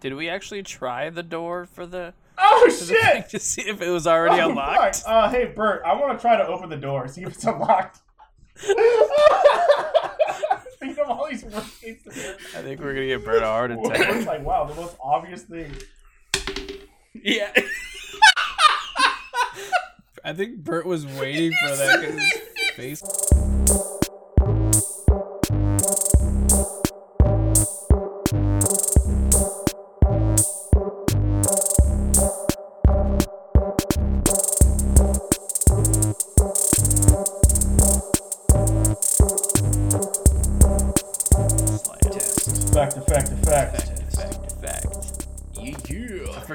Did we actually try the door for the Oh for the thing shit! to see if it was already Oh, unlocked? fuck. Uh, hey Bert, I want to try to open the door, see if it's unlocked. Think of all these worst. I think we're gonna get Bert a heart It's like wow, the most obvious thing. Yeah. I think Bert was waiting for that because his face.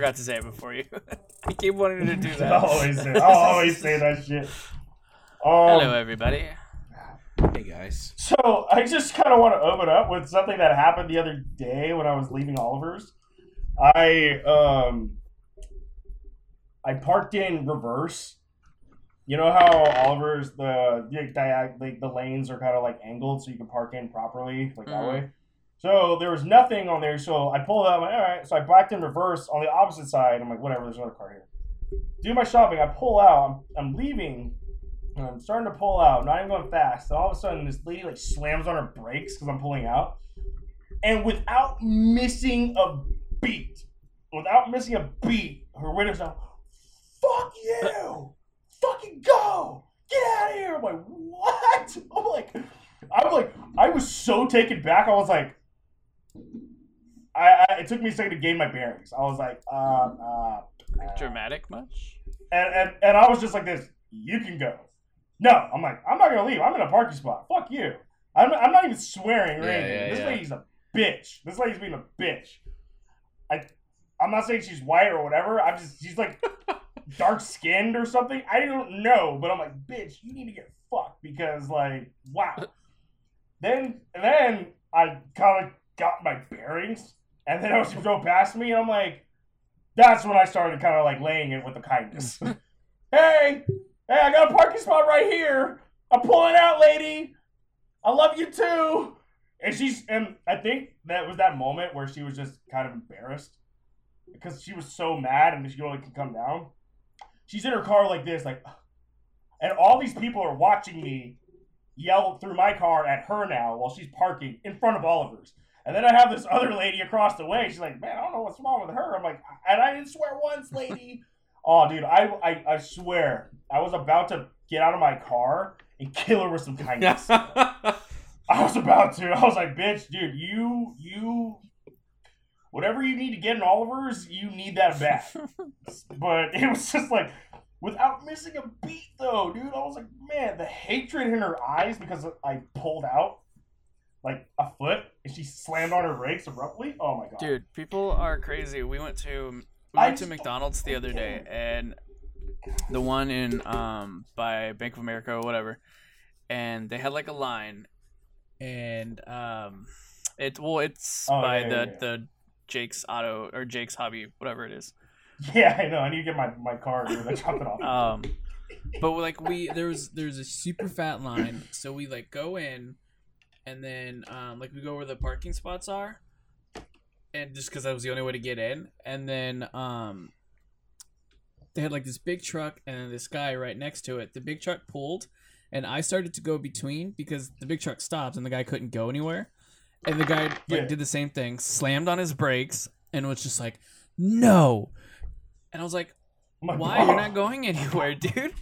Forgot to say it before you. I keep wanting to do that. I'll always say, I'll always say that shit. Hello, Um, everybody. Hey guys. so I just kind of want to open up with something that happened the other day when I was leaving Oliver's. I um, I parked in reverse. You know how Oliver's the the, diag- the, the lanes are kind of like angled, so you can park in properly, like that Mhm. way. So there was nothing on there, so I pulled out. I'm like, all right. So I backed in reverse on the opposite side. I'm like, whatever. There's another car here. Do my shopping. I pull out. I'm, I'm leaving. and I'm starting to pull out. Not even going fast. And all of a sudden, this lady like slams on her brakes because I'm pulling out, and without missing a beat, without missing a beat, her window's down. Fuck you! Fucking go! Get out of here! I'm like, what? I'm like, I'm like, I was so taken back. I was like, I, I it took me a second to gain my bearings. I was like, uh, uh, uh Dramatic much? and, and and I was just like this. You can go. No, I'm like, I'm not gonna leave. I'm in a parking spot. Fuck you. I'm, I'm not even swearing or Yeah, anything. yeah, this yeah. lady's a bitch. This lady's being a bitch. I I'm not saying she's white or whatever. I'm just she's like dark skinned or something. I don't know, but I'm like, bitch, you need to get fucked because like, wow. then and then I kind of got my bearings, and then I was go past me, and I'm like, that's when I started kind of like laying it with the kindness. hey, hey, I got a parking spot right here. I'm pulling out, lady. I love you too. And she's and I think that was that moment where she was just kind of embarrassed because she was so mad and she only could come down. She's in her car like this, like, and all these people are watching me yell through my car at her now while she's parking in front of Oliver's. And then I have this other lady across the way. She's like, "Man, I don't know what's wrong with her." I'm like, "And I didn't swear once, lady." oh, dude, I, I I swear, I was about to get out of my car and kill her with some kindness. I was about to. I was like, bitch, dude, you you whatever you need to get in Oliver's, you need that back. but it was just like without missing a beat though, dude. I was like, man, the hatred in her eyes because I pulled out like a foot and she slammed on her brakes abruptly. Oh my god. Dude, people are crazy. We went to we I went to just McDonald's the other day, and the one in um by Bank of America or whatever, and they had like a line, and um, it well it's Oh, by yeah, the yeah, yeah. the Jake's Auto or Jake's Hobby, whatever it is. Yeah, I know. I need to get my, my car. I dropped it off. Um, but like we there was there's a super fat line, so we like go in, and then um like we go where the parking spots are, and just because that was the only way to get in, and then um they had like this big truck and this guy right next to it. The big truck pulled, and I started to go between because the big truck stopped and the guy couldn't go anywhere, and the guy like Yeah. did the same thing, slammed on his brakes, and was just like, no. And I was like, why? You're not going anywhere, dude.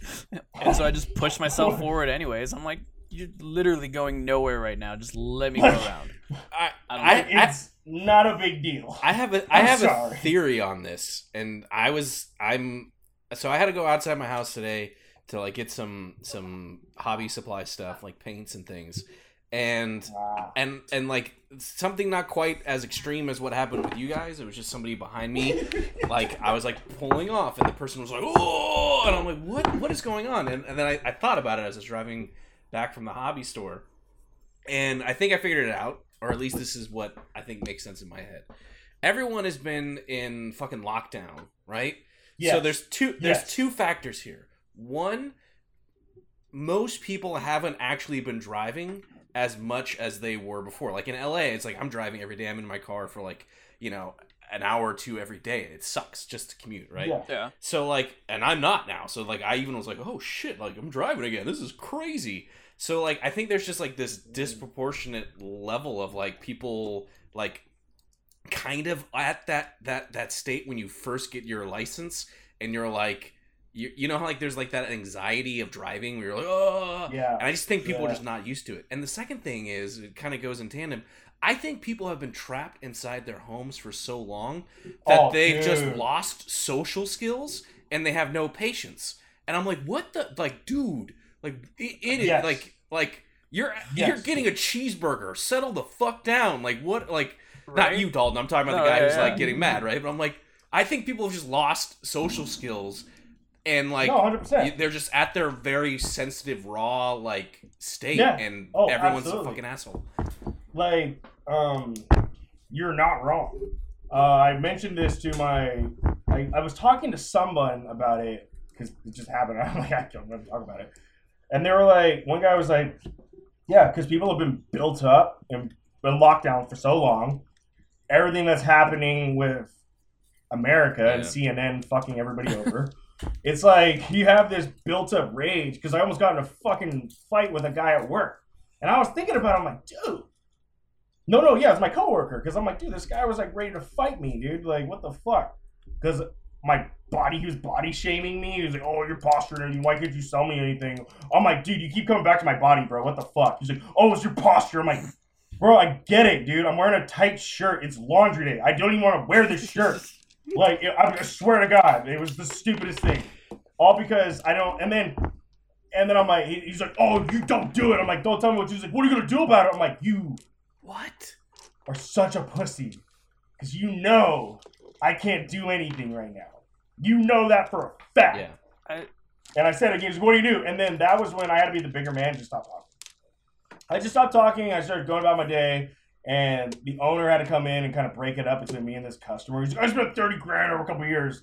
And so I just pushed myself forward anyways. I'm like, you're literally going nowhere right now. Just let me go around. I, I don't I, know. I, It's not a big deal. I have a I I'm have sorry. a theory on this, and I was I'm so I had to go outside my house today to like get some some hobby supply stuff like paints and things, and Wow. and and like something not quite as extreme as what happened with you guys. It was just somebody behind me, like I was like pulling off, and the person was like, "Oh!" and I'm like, "What? What is going on?" And, and then I, I thought about it as I was driving back from the hobby store, and I think I figured it out, or at least this is what I think makes sense in my head. Everyone has been in fucking lockdown, right? So there's two there's Yes. two factors here. One, most people haven't actually been driving as much as they were before. Like in LA, it's like I'm driving every day. I'm in my car for like, you know, an hour or two every day, and it sucks just to commute, right? Yeah. Yeah. So like, and I'm not now. So like, I even was like, oh shit, like I'm driving again. This is crazy. So like, I think there's just like this mm-hmm. disproportionate level of like people like kind of at that that that state when you first get your license and you're like. You, you know how like there's like that anxiety of driving where you're like oh Yeah. and I just think people are just not used to it. And the second thing is, it kind of goes in tandem. I think people have been trapped inside their homes for so long that Oh, they've just lost social skills and they have no patience. And I'm like, what the like, dude? Like, it, it is Yes. like like you're Yes. you're getting a cheeseburger. Settle the fuck down. Like what? Like not you, Dalton. I'm talking about No, the guy yeah, who's yeah. like getting mad, right? But I'm like, I think people have just lost social skills and like no, they're just at their very sensitive, raw like state, Yeah. and Oh, everyone's absolutely. a fucking asshole. like um you're not wrong uh i mentioned this to my i, I was talking to someone about it because it just happened i'm like i don't want to talk about it and they were like one guy was like yeah because people have been built up and been locked down for so long everything that's happening with america and cnn fucking everybody over it's like you have this built up rage because i almost got in a fucking fight with a guy at work and i was thinking about it i'm like dude no, no, yeah, it's my coworker. Because I'm like, dude, this guy was like ready to fight me, dude. Like, what the fuck? Because my body, he was body shaming me. He was like, oh, you're posturing. Why could you sell me anything? I'm like, dude, you keep coming back to my body, bro. What the fuck? He's like, oh, it's your posture. I'm like, bro, I get it, dude. I'm wearing a tight shirt. It's laundry day. I don't even want to wear this shirt. Like, I swear to God, it was the stupidest thing. All because I don't. And then, and then I'm like, he's like, oh, you don't do it. I'm like, don't tell me what do. He's like, what are you gonna do about it? I'm like, you What? are such a pussy because you know I can't do anything right now. You know that for a fact. Yeah. And I said again, he's like, what do you do? And then that was when I had to be the bigger man, just stop talking. I just stopped talking. I started going about my day, and the owner had to come in and kind of break it up between me and this customer. He's like, I spent thirty grand over a couple of years,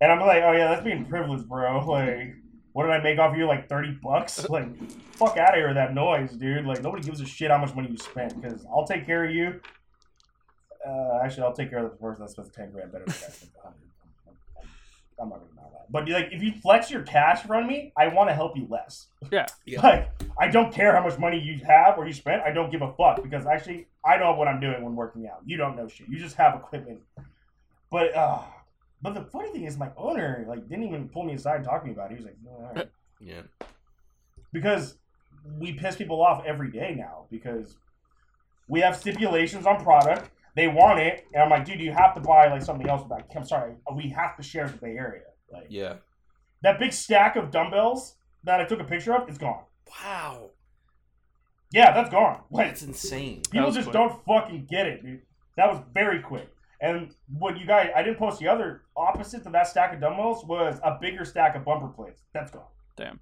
and I'm like, oh yeah, that's being privileged, bro. Like, what did I make off of you? Like thirty bucks? Like, fuck out of here with that noise, dude. Like, nobody gives a shit how much money you spent because I'll take care of you. Uh, actually, I'll take care of the person that spends ten grand better than that. spends 100. I'm not gonna know that. But like, if you flex your cash in front of me, I want to help you less. Yeah. Yeah. Like, I don't care how much money you have or you spent. I don't give a fuck because actually, I know what I'm doing when working out. You don't know shit. You just have equipment. But uh, but the funny thing is, my owner like didn't even pull me aside and talk to me about it. He was like, no, all right. Yeah. because we piss people off every day now because we have stipulations on product. They want it, and I'm like, dude, you have to buy like something else. Back. I'm sorry, we have to share the Bay Area. Like Yeah. that big stack of dumbbells that I took a picture of, it's gone. Wow. Yeah, that's gone. Like That's insane. people was just quick. don't fucking get it, dude. That was very quick. And what you guys, I didn't post the other opposite to that stack of dumbbells was a bigger stack of bumper plates. That's gone. Damn.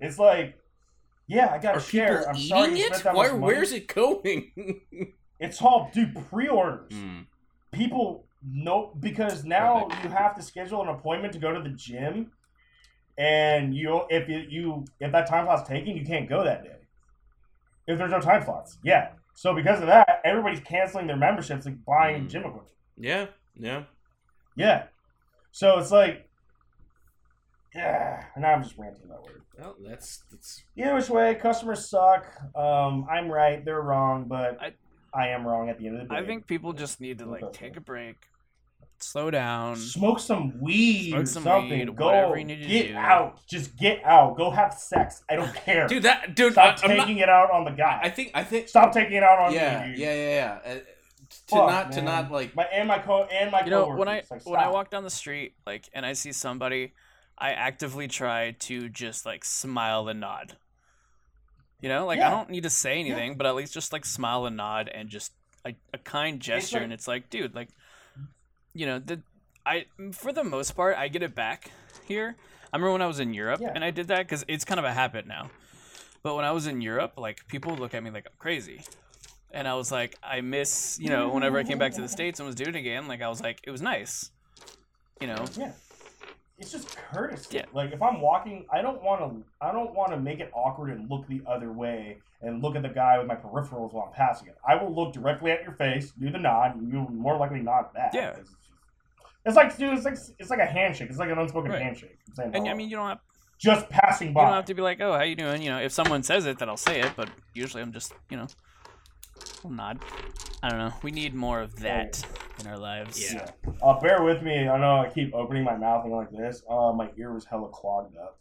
It's like, yeah, I got to share. I'm sorry you it? spent that Where, much money. where's it going? It's all dude pre-orders. Mm. People know because now Perfect. you have to schedule an appointment to go to the gym, and you if you, you if that time slot's taken, you can't go that day. If there's no time slots, yeah. So because of that, everybody's canceling their memberships and buying Mm. gym equipment. Yeah. Yeah. Yeah. So it's like, yeah. Now I'm just ranting about word. Well, that's that's Either which way, customers suck. Um, I'm right, they're wrong, but I, I- am wrong at the end of the day. I think people just need to like take a break, slow down. smoke some weed Smoke some something. weed, Go whatever you need to get do. out. Just get out. Go have sex. I don't care. dude. That dude. Stop not, taking it out on the guy. I think. I think. Stop taking it out on Yeah. me, dude. Yeah. Yeah. Yeah. Uh, to Fuck, not to not like. my and my co and my You know, when I like, when I walk down the street, like, and I see somebody, I actively try to just like smile and nod. You know, like I don't need to say anything, but at least just like smile and nod and just a, a kind gesture. like- and it's like, dude, like, you know, the I for the most part I get it back here. I remember when I was in Europe Yeah. and I did that because it's kind of a habit now. But when I was in Europe, like people look at me like I'm crazy. And I was like, I miss, you know, whenever I came back to the States and was doing it again, like I was like, it was nice. You know? Yeah. It's just courtesy. Yeah. Like if I'm walking, I don't want to. I don't want to make it awkward and look the other way and look at the guy with my peripherals while I'm passing it. I will look directly at your face, do the nod, and you'll more likely nod back. Yeah. It's, it's like, dude, it's like it's like a handshake. It's like an unspoken Right. handshake. And I mean, you don't have just passing by. you don't have to be like, oh, how you doing? You know, if someone says it, then I'll say it. But usually, I'm just you know, I'll nod. I don't know. We need more of that in our lives. Yeah. Uh, bear with me. I know I keep opening my mouth and like this. Uh, my ear was hella clogged up,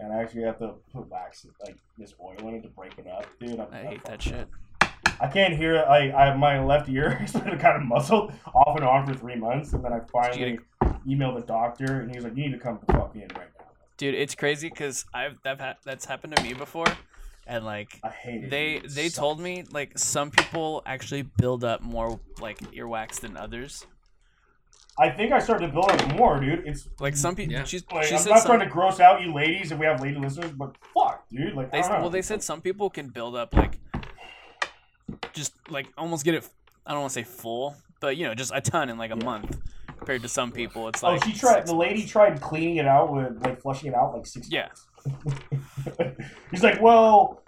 and I actually have to put wax like this oil in it to break it up, dude. I'm, I I'm hate that fucked shit. I can't hear it. I, I my left ear has been kind of muzzled off and on for three months, and then I finally emailed the doctor, and he was like, "You need to come the fuck in right now." Dude, it's crazy because I've that ha- that's happened to me before, and like I hate they dude. It they sucks. told me like some people actually build up more like earwax than others. I think I started to build up more, dude. It's Like some people, Yeah. she's like she I'm said not some, trying to gross out you ladies if we have lady listeners, but fuck, dude. Like, they I don't know. well they said some people can build up like just like almost get it. I don't want to say full, but you know, just a ton in like a Yeah. month. Compared to some people, it's oh, like Oh, she tried. The lady tried cleaning it out with like flushing it out like six. Yeah. times. He's like, well,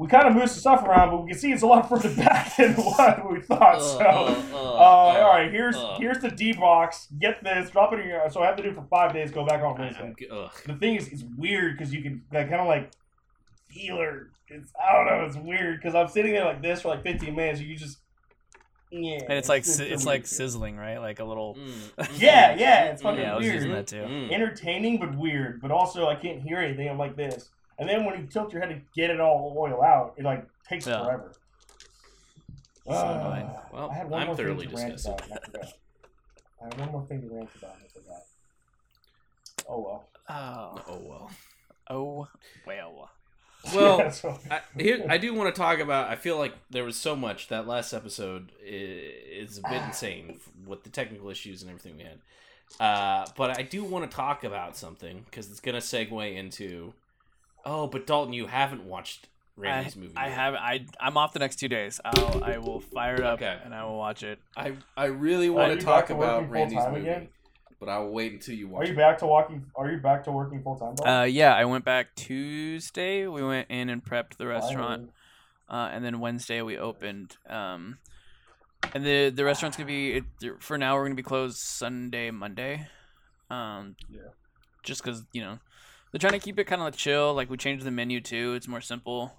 we kind of moved some stuff around, but we can see it's a lot further back than what we thought. so, uh, all right, here's uh. here's the Debrox. Get this, drop it in your. So I have to do it for five days. Go back on Wednesday. The thing is, it's weird because you can like, kind of like feel her. It's I don't know. It's weird because I'm sitting there like this for like 15 minutes. You just yeah, and it's like it's like sizzling, right? Like a little. Mm. Yeah, yeah, it's fucking Yeah, I was weird. using that too. Mm. entertaining but weird. But also, I can't hear anything. I'm like this, and then when you tilt your head to get it all oil out, it like takes Yeah. forever. So annoying. Well, I had one I'm more thing thoroughly to rant disgusted. about, and I forgot. I have one more thing to rant about. and I forgot. Oh well. Oh, Oh well. oh, well. Well, Yeah, so- I, here, I do want to talk about. I feel like there was so much that last episode is, is a bit insane with the technical issues and everything we had. Uh, but I do want to talk about something because it's gonna segue into. Oh, but Dalton, you haven't watched Randy's movie. I yet. have. I I'm off the next two days. I'll I will fire it up Okay. and I will watch it. I I really want you to talk about Randy's movie, again? But I will wait until you watch. are you it. back to walking? Are you back to working full time? Uh, yeah, I went back Tuesday. We went in and prepped the restaurant, uh, and then Wednesday we opened. Um, and the the restaurant's gonna be it, for now. We're gonna be closed Sunday, Monday. Um, Yeah. Just because you know they're trying to keep it kind of chill. Like we changed the menu too. It's more simple.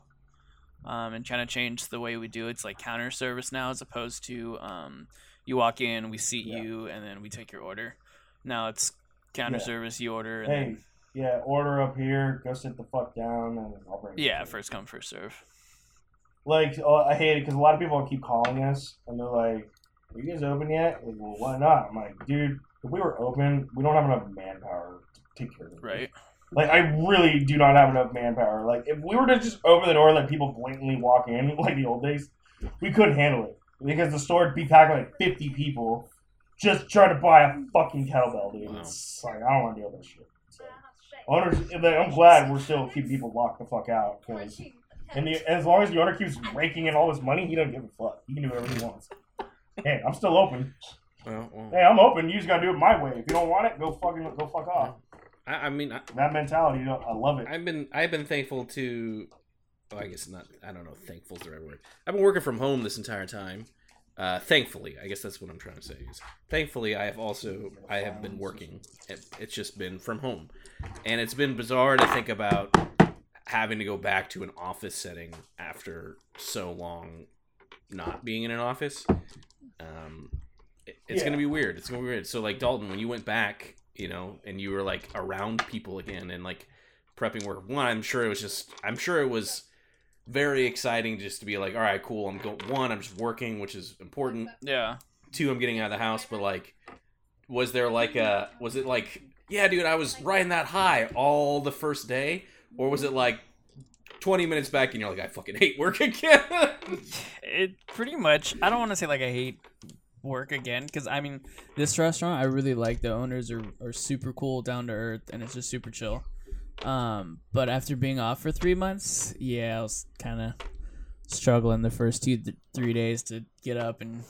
Um, and trying to change the way we do it. It's like counter service now, as opposed to um, you walk in, we seat Yeah. you, and then we take your order. Now it's counter Yeah. service. You order, and Hey, then yeah, order up here. Go sit the fuck down, and I'll bring. yeah, first come, first serve. like oh, I hate it because a lot of people keep calling us and they're like, "Are you guys open yet?" Like, well, why not? I'm like, dude, if we were open, we don't have enough manpower to take care of it. Right. Like, I really do not have enough manpower. Like, if we were to just open the door and let people blatantly walk in like the old days, we couldn't handle it because the store would be packed with like 50 people just trying to buy a fucking kettlebell, dude. Wow. It's like I don't want to deal with that shit. So, owners, I'm glad we're still keeping people locked the fuck out because. And the, as long as the owner keeps raking in all this money, he don't give a fuck. He can do whatever he wants. Hey, I'm still open. Well, well, Hey, I'm open. You just gotta do it my way. If you don't want it, go fucking go fuck off. I, I mean, I, That mentality, you know, I love it. I've been I've been thankful to. Oh, I guess not. I don't know. Thankful is the right word. I've been working from home this entire time. Uh, thankfully, I guess that's what I'm trying to say. Is thankfully, I have also I have been working. It's just been from home, and it's been bizarre to think about having to go back to an office setting after so long not being in an office. Um, it- it's Yeah. gonna be weird. It's gonna be weird. So like Dalton, when you went back, you know, and you were like around people again and like prepping work. One, I'm sure it was just. I'm sure it was very exciting just to be like, all right, cool. I'm going. One, I'm just working, which is important. Yeah. Two, I'm getting out of the house. But like, was there like a? Was it like, yeah, dude, I was riding that high all the first day, or was it like? 20 minutes back and you're like I fucking hate work again. It pretty much. I don't want to say like I hate work again because I mean this restaurant I really like. The owners are are super cool, down to earth, and it's just super chill. Um, but after being off for three months, yeah, I was kind of struggling the first two th- three days to get up and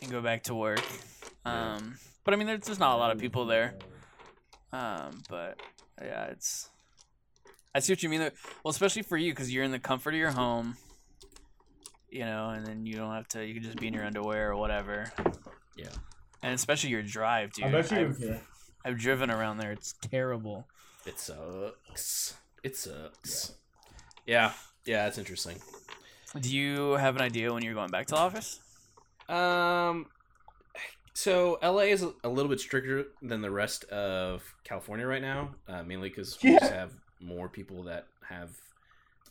and go back to work. Yeah. Um, But I mean, there's just not a lot of people there. Um, but yeah, it's. I see what you mean. though. Well, especially for you, because you're in the comfort of your home. You know, and then you don't have to. You can just be in your underwear or whatever. Yeah. And especially your drive, dude. I bet you. I've, yeah. I've driven around there. It's terrible. It sucks. It sucks. Yeah. Yeah, it's interesting. Do you have an idea when you're going back to the office? Um, so LA is a, a little bit stricter than the rest of California right now, uh, mainly because we Yeah. just have more people that have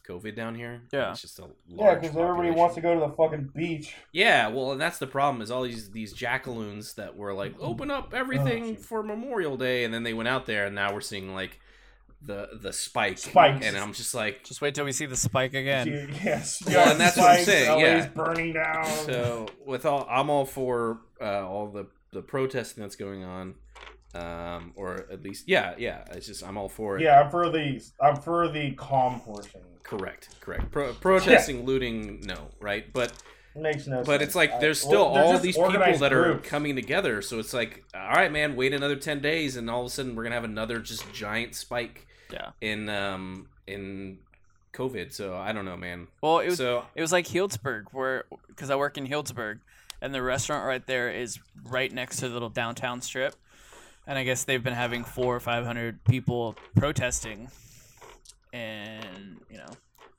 COVID down here. Yeah. it's just a Yeah, because everybody wants to go to the fucking beach. Yeah, well, and that's the problem is all these these jackaloons that were like open up everything shit. for Memorial Day, and then they went out there, and now we're seeing like the the spike, Spikes. and I'm just like, Just wait till we see the spike again. See, yes. Well, and that's what I'm Spikes, saying, LA's yeah. burning down. so with all I'm all for uh, all the the protesting that's going on, um, or at least yeah, yeah, it's just I'm all for it. yeah, I'm for the I'm for the calm portion. Correct, correct. Pro- protesting, looting, no, right? But Makes no sense. but it's like there's still they're all these people organized that are coming together. So it's like, all right, man, wait another ten days, and all of a sudden we're gonna have another just giant spike Yeah. in um in COVID. So I don't know, man. Well, it was so it was like Healdsburg, where because I work in Healdsburg, and the restaurant right there is right next to the little downtown strip, and I guess they've been having four or five hundred people protesting, and you know,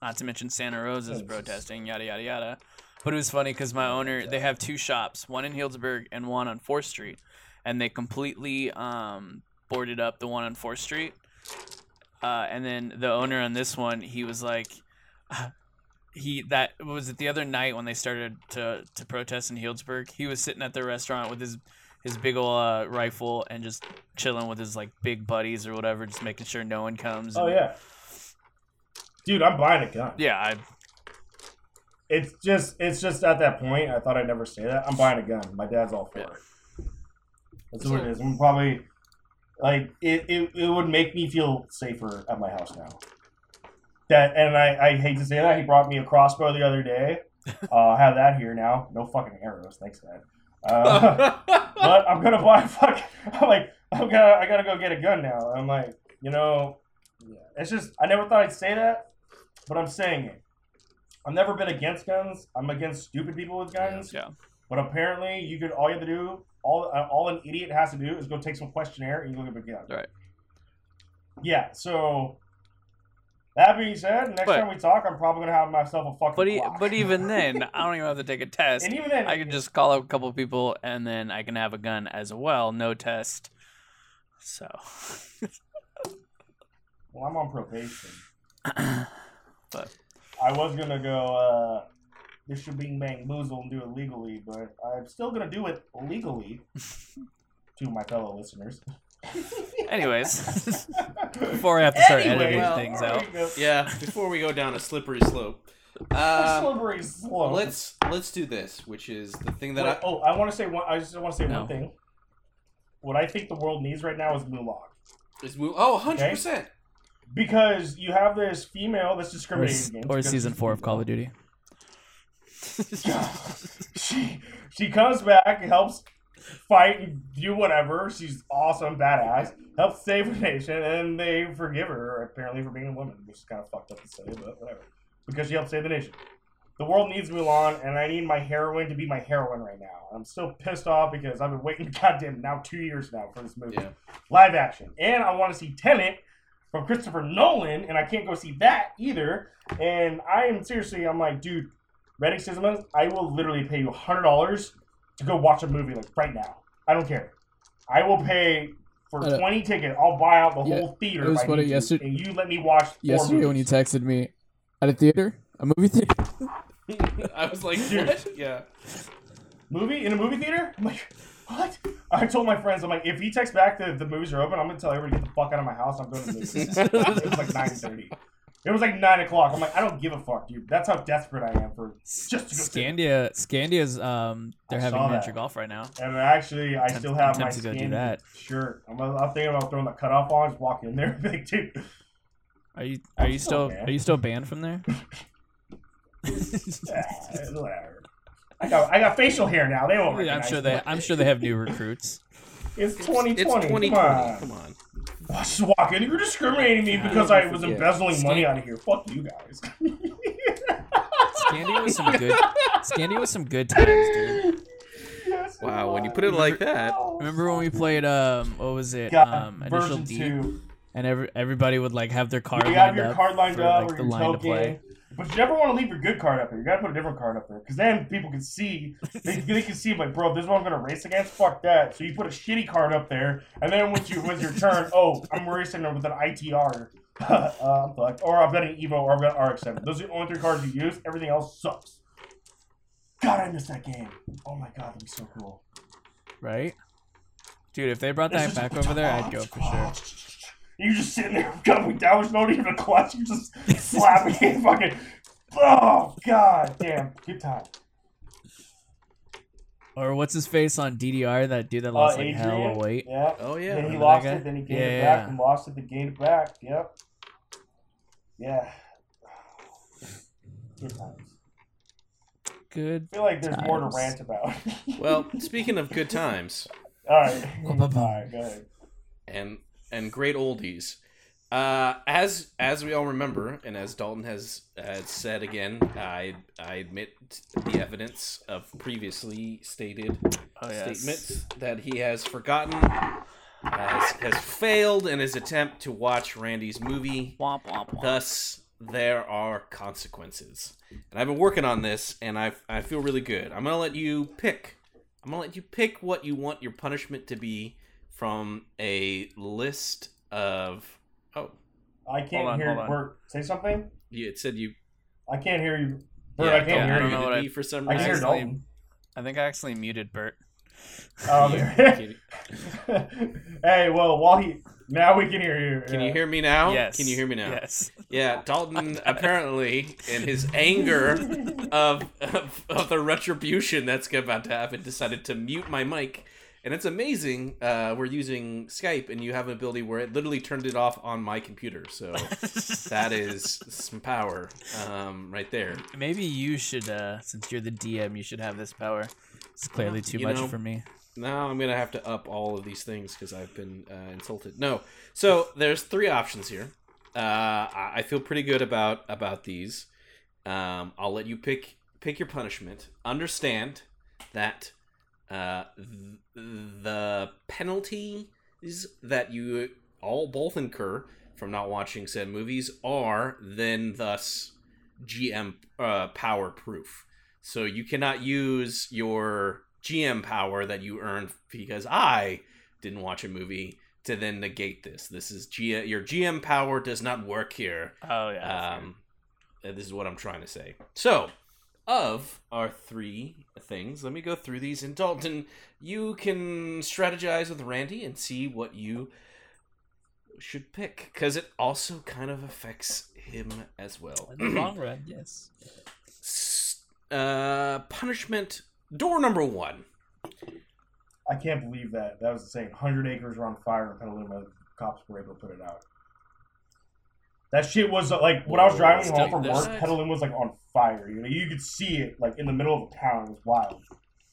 not to mention Santa Rosa's protesting, yada yada yada. But it was funny because my owner, they have two shops, one in Healdsburg and one on Fourth Street, and they completely um, boarded up the one on Fourth Street. Uh, and then the owner on this one, he was like, he that was it the other night when they started to to protest in Healdsburg. He was sitting at the restaurant with his his big ol' uh, rifle and just chilling with his like big buddies or whatever, just making sure no one comes. Oh and- yeah, dude, I'm buying a gun. yeah. I, It's just it's just at that point. I thought I'd never say that. I'm buying a gun. My dad's all for Yeah. it. That's what it is. I'm probably like it, it. It would make me feel safer at my house now. That and I, I hate to say that he brought me a crossbow the other day. Uh, I have that here now. No fucking arrows, thanks, Dad. Uh, but I'm gonna buy a fuck. I'm like, I'm gonna, I gotta go get a gun now. I'm like, you know, yeah. it's just I never thought I'd say that, but I'm saying it. I've never been against guns. I'm against stupid people with guns. yeah. But apparently, you could all you have to do, all uh, all an idiot has to do is go take some questionnaire and you go get a gun. Right. Yeah. So. That being said, next But- time we talk, I'm probably gonna have myself a fucking. But e- but even then, I don't even have to take a test. and even then, I can just call up a couple people and then I can have a gun as well, no test. So, Well, I'm on probation. but I was gonna go uh this should bing bang boozle and do it legally, but I'm still gonna do it legally to my fellow listeners. Anyways, before I have to start Anyway, editing well, things there out. you go. yeah, before we go down a slippery slope, A um, slippery slope. let's let's do this, which is the thing that Wait, I. oh, I want to say one. I just want to say No. one thing. What I think the world needs right now is Mulan. Is move, oh, 100 percent. Because you have this female that's Or, discriminated s- against. or because season she's four of. Call of Duty. she she comes back, and helps fight and do whatever. She's awesome, badass. Helps save the nation, and they forgive her apparently for being a woman, which is kind of fucked up to say, but whatever. Because she helped save the nation. The world needs Mulan, and I need my heroine to be my heroine right now. I'm still pissed off because I've been waiting, goddamn, now two years now for this movie, Yeah. live action, and I want to see Tenet from Christopher Nolan, and I can't go see that either. And I am seriously, I'm like, dude, Reading Cinemas, I will literally pay you hundred dollars to go watch a movie like right now. I don't care. I will pay for uh, twenty tickets. I'll buy out the Yeah, whole theater. it was if I funny yesterday- and you let me watch four Yesterday when you texted me at a theater, a movie theater. I was like, what? Yeah. movie in a movie theater. I'm like, what? I told my friends, I'm like, if he texts back that the movies are open, I'm gonna tell everybody to get the fuck out of my house. I'm going to the movies. it was like nine thirty. It was like nine o'clock. I'm like, I don't give a fuck, dude. That's how desperate I am for just to go sit. Scandia, Scandia's um, they're I having saw miniature that. golf right now. And actually, I Tempt- still have I'm my tempted to go do that. shirt. I'm, I'm thinking about throwing the cutoff on, just walking in there, big dude. Are you are you still still are you still banned from there? Whatever. I got I got facial hair now. They won't. Yeah, I'm recognize sure me. they I'm sure they have new recruits. It's 2020. It's 2020. Come on. Come on. Oh, just walk in. You're discriminating me because I I was forget. embezzling money out of here. Fuck you guys. Scandy was some good. Scandy was some good times, dude. Yes, Wow, when you was. put it like that. Remember when we played um what was it God, um initial version D two. and every everybody would like have their card You have lined your up card lined for, up like, or the your line to play. But you never want to leave your good card up there. You gotta put a different card up there. Because then people can see, they, they can see, like, bro, this is what I'm gonna race against. Fuck that. So you put a shitty card up there, and then once you, with your turn, oh, I'm racing with an ITR. uh, I'm fucked. Or I've got an Evo, or I've got RX-7. Those are the only three cards you use. Everything else sucks. God, I miss that game. Oh my god, that'd be so cool. right? Dude, if they brought that back over there, I'd go for sure. You're just sitting there, going down, there's no even a clutch. You're just slapping it, fucking. Oh god, damn, good time. Or what's his face on DDR? That dude that Uh, lost like Adrian, hell of weight. Yeah. Oh yeah. then he remember lost it, then he gained Yeah, it yeah, back, yeah. and lost it, then gained it back. Yep. Yeah. Good times. Good. I feel like there's more to rant about. Well, speaking of good times all right. all right, go ahead. and and great oldies, uh, as as we all remember, and as Dalton has has said again, I I admit the evidence of previously stated Oh statements that he has forgotten, has, has failed in his attempt to watch Randy's movie. Womp womp womp. Thus, there are consequences. And I've been working on this, and I I feel really good. I'm gonna let you pick. I'm gonna let you pick what you want your punishment to be from a list of. Oh, I can't Hold on, hear hold on. Bert, say something. you it said you. I can't hear you. Bert, yeah, I can't Dalton hear I don't you. know what I- for some I hear reason. Actually- Dalton. I think I actually muted Bert. Um, hey, well, while he now we can hear you. Can yeah. you hear me now? Yes. Can you hear me now? Yes. Yeah, Dalton apparently, in his anger of, of of the retribution that's about to happen, decided to mute my mic. And it's amazing. Uh, we're using Skype, and you have an ability where it literally turned it off on my computer. So that is some power um, right there. Maybe you should, uh, since you're the DM, you should have this power. It's clearly too You much know, for me. Now I'm gonna have to up all of these things because I've been uh, insulted. No, so there's three options here. Uh, I I feel pretty good about about these. Um, I'll let you pick pick your punishment. Understand that uh, th- the penalties that you all both incur from not watching said movies are then thus GM uh, power proof. So you cannot use your GM power that you earned because I didn't watch a movie to then negate this. This is G- your GM power does not work here. Oh yeah. Um, this is what I'm trying to say. So, of our three things, let me go through these. And Dalton, you can strategize with Randy and see what you should pick because it also kind of affects him as well. In the long run, yes. Uh, punishment door number one. I can't believe that. That was insane. 100 acres were on fire in Petaluma. Cops were able to put it out. That shit was uh, like when I was driving home from work. Petaluma was like on fire. You know, you could see it like in the middle of the town. It was wild.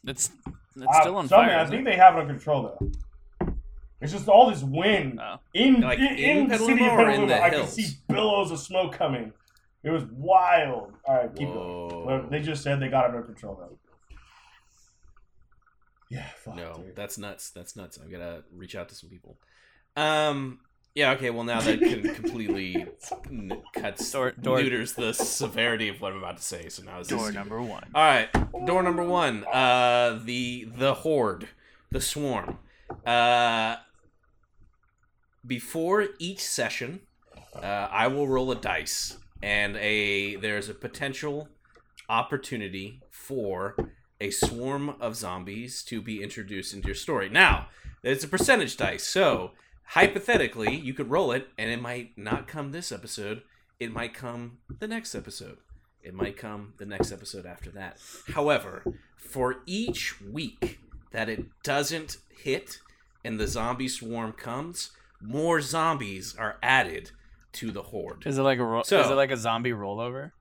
It's it's Uh, still on fire. I think it? they have it under control though. It's just all this wind Oh. in Like, in, in in the city of Petaluma or in the I could see billows of smoke coming. It was wild. All right, keep going. Whoa. But they just said they got it under control though. Yeah, fuck, No, dude. that's nuts. That's nuts. I'm gonna reach out to some people. Um. Yeah. Okay. Well, now that can completely n- cuts Door- door- neuters the severity of what I'm about to say. So now is this Door is number one. all right. Door number one. Uh, the the horde, the swarm. Uh, before each session, uh, I will roll a dice, and a there's a potential opportunity for a swarm of zombies to be introduced into your story. Now, it's a percentage dice, so hypothetically, you could roll it, and it might not come this episode. It might come the next episode. It might come the next episode after that. However, for each week that it doesn't hit and the zombie swarm comes, more zombies are added to the horde. Is it like a ro- So- is it like a zombie rollover?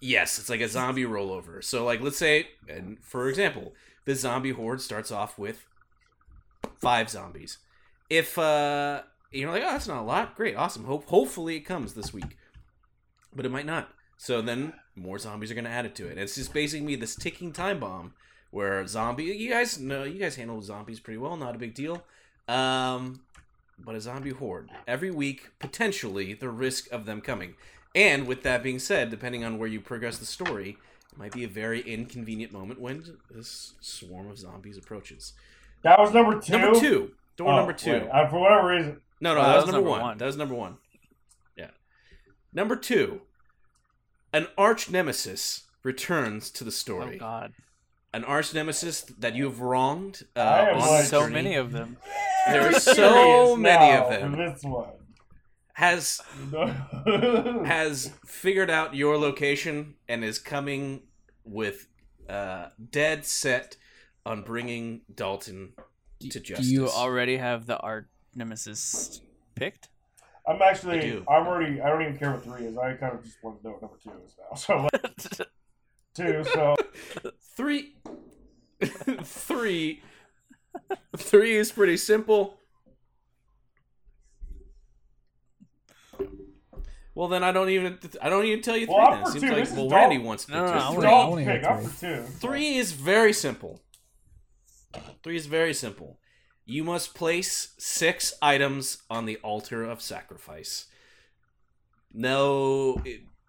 Yes, it's like a zombie rollover. So, like, let's say, and for example, the zombie horde starts off with five zombies. If uh, you're like, oh, that's not a lot. Great, awesome. Hope hopefully it comes this week, but it might not. So then more zombies are going to add it to it. It's just basically this ticking time bomb where zombie. You guys know you guys handle zombies pretty well. Not a big deal. Um, but a zombie horde every week, potentially the risk of them coming. And with that being said, depending on where you progress the story, it might be a very inconvenient moment when this swarm of zombies approaches. That was number two. Number two, door Oh, number two. wait, uh, for whatever reason. No, no, Oh, that, was, number, one. That was number one. Yeah. Number two, an arch nemesis returns to the story. Oh. God, an arch nemesis that you have wronged. Uh, I am on so journey many of them. There are so many of them. for This one. has has figured out your location and is coming with uh, dead set on bringing Dalton to Do justice. Do you already have the art nemesis picked? I'm actually. I'm already. I don't even care what three is. I kind of just want to know what number two is now. So like, two. So three? three. Three is pretty simple. Well, then I don't even I don't even tell you three. Well, then. It seems two. like This is well, Randy wants to No, no, no, two. I wanna- Dalton's wanna hear pick. Three. Three is very simple. Three is very simple. You must place six items on the altar of sacrifice. No,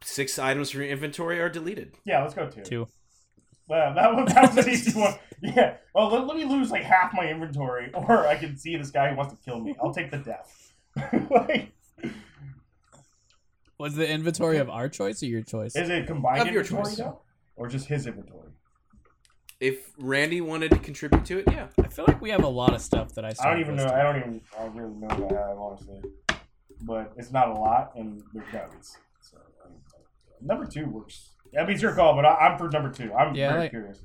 six items from your inventory are deleted. Yeah, let's go two. Two. Wow, that was that was an easy one. Yeah. Well, let, let me lose like half my inventory, or I can see this guy who wants to kill me. I'll take the death. like, Was the inventory of our choice or your choice? is it combined Of your choice. though, or just his inventory? If Randy wanted to contribute to it, yeah. I feel like we have a lot of stuff that I. I don't even know. I don't even. I don't really know what I have honestly, but it's not a lot, and they're guns. So um, number two works. I mean, it's your call, but I, I'm for number two. I'm Yeah, very like- curious.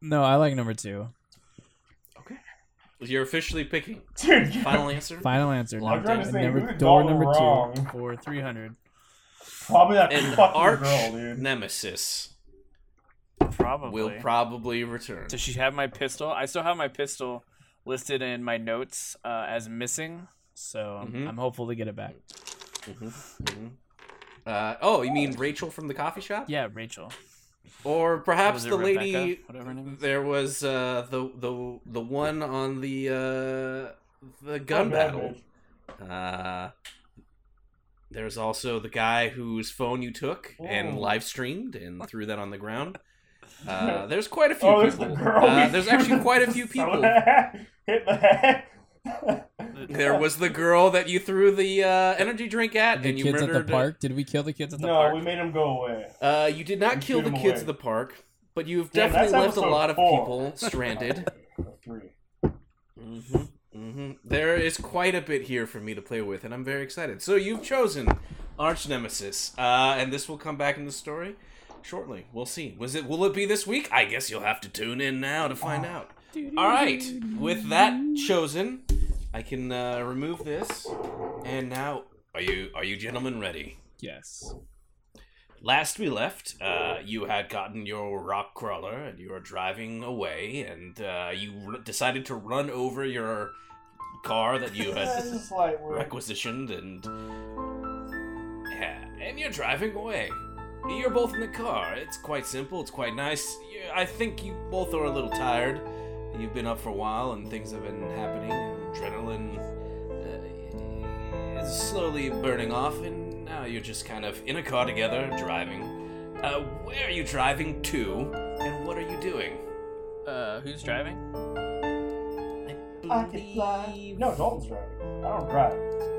No, I like number two. Okay, You're officially picking. Dude, Final answer. Final answer. I'm Number, two. number door number wrong? two for three hundred. probably that An fucking arch girl, dude. nemesis Probably. will probably return. Does she have my pistol? I still have my pistol listed in my notes uh, as missing. So Mhm. I'm hopeful to get it back. Mhm, mhm. Uh, oh, you mean Rachel from the coffee shop? Yeah, Rachel. Or perhaps the Rebecca? lady. Whatever her name is. There was uh, the the the one on the uh, the gun bad battle. Uh, there's also the guy whose phone you took and live streamed and threw that on the ground. Uh, there's quite a few Oh, there's people. the girl. Uh, there's actually quite a few people. Hit the head. There was the girl that you threw the uh, energy drink at, The and you kids at the park. Did we kill the kids at the no, park? No, we made them go away. Uh, you did not We kill the kids away. at the park, but you've Yeah, definitely left a episode lot of people stranded. Three. hmm hmm There is quite a bit here for me to play with, and I'm very excited. So you've chosen Arch Nemesis, uh, and this will come back in the story shortly. We'll see. Was it? Will it be this week? I guess you'll have to tune in now to find out. All right. With that chosen, I can uh, remove this, and now are you are you gentlemen ready? Yes. Last we left, uh, you had gotten your rock crawler and you were driving away, and uh, you r- decided to run over your car that you had just like we're- requisitioned, and yeah, and you're driving away. You're both in the car. It's quite simple. It's quite nice. I think you both are a little tired. You've been up for a while, and things have been happening. Adrenaline uh, is slowly burning off, and now you're just kind of in a car together, driving. Uh, where are you driving to, and what are you doing? Uh, who's driving? I I can fly. No, Dalton's driving. I don't drive.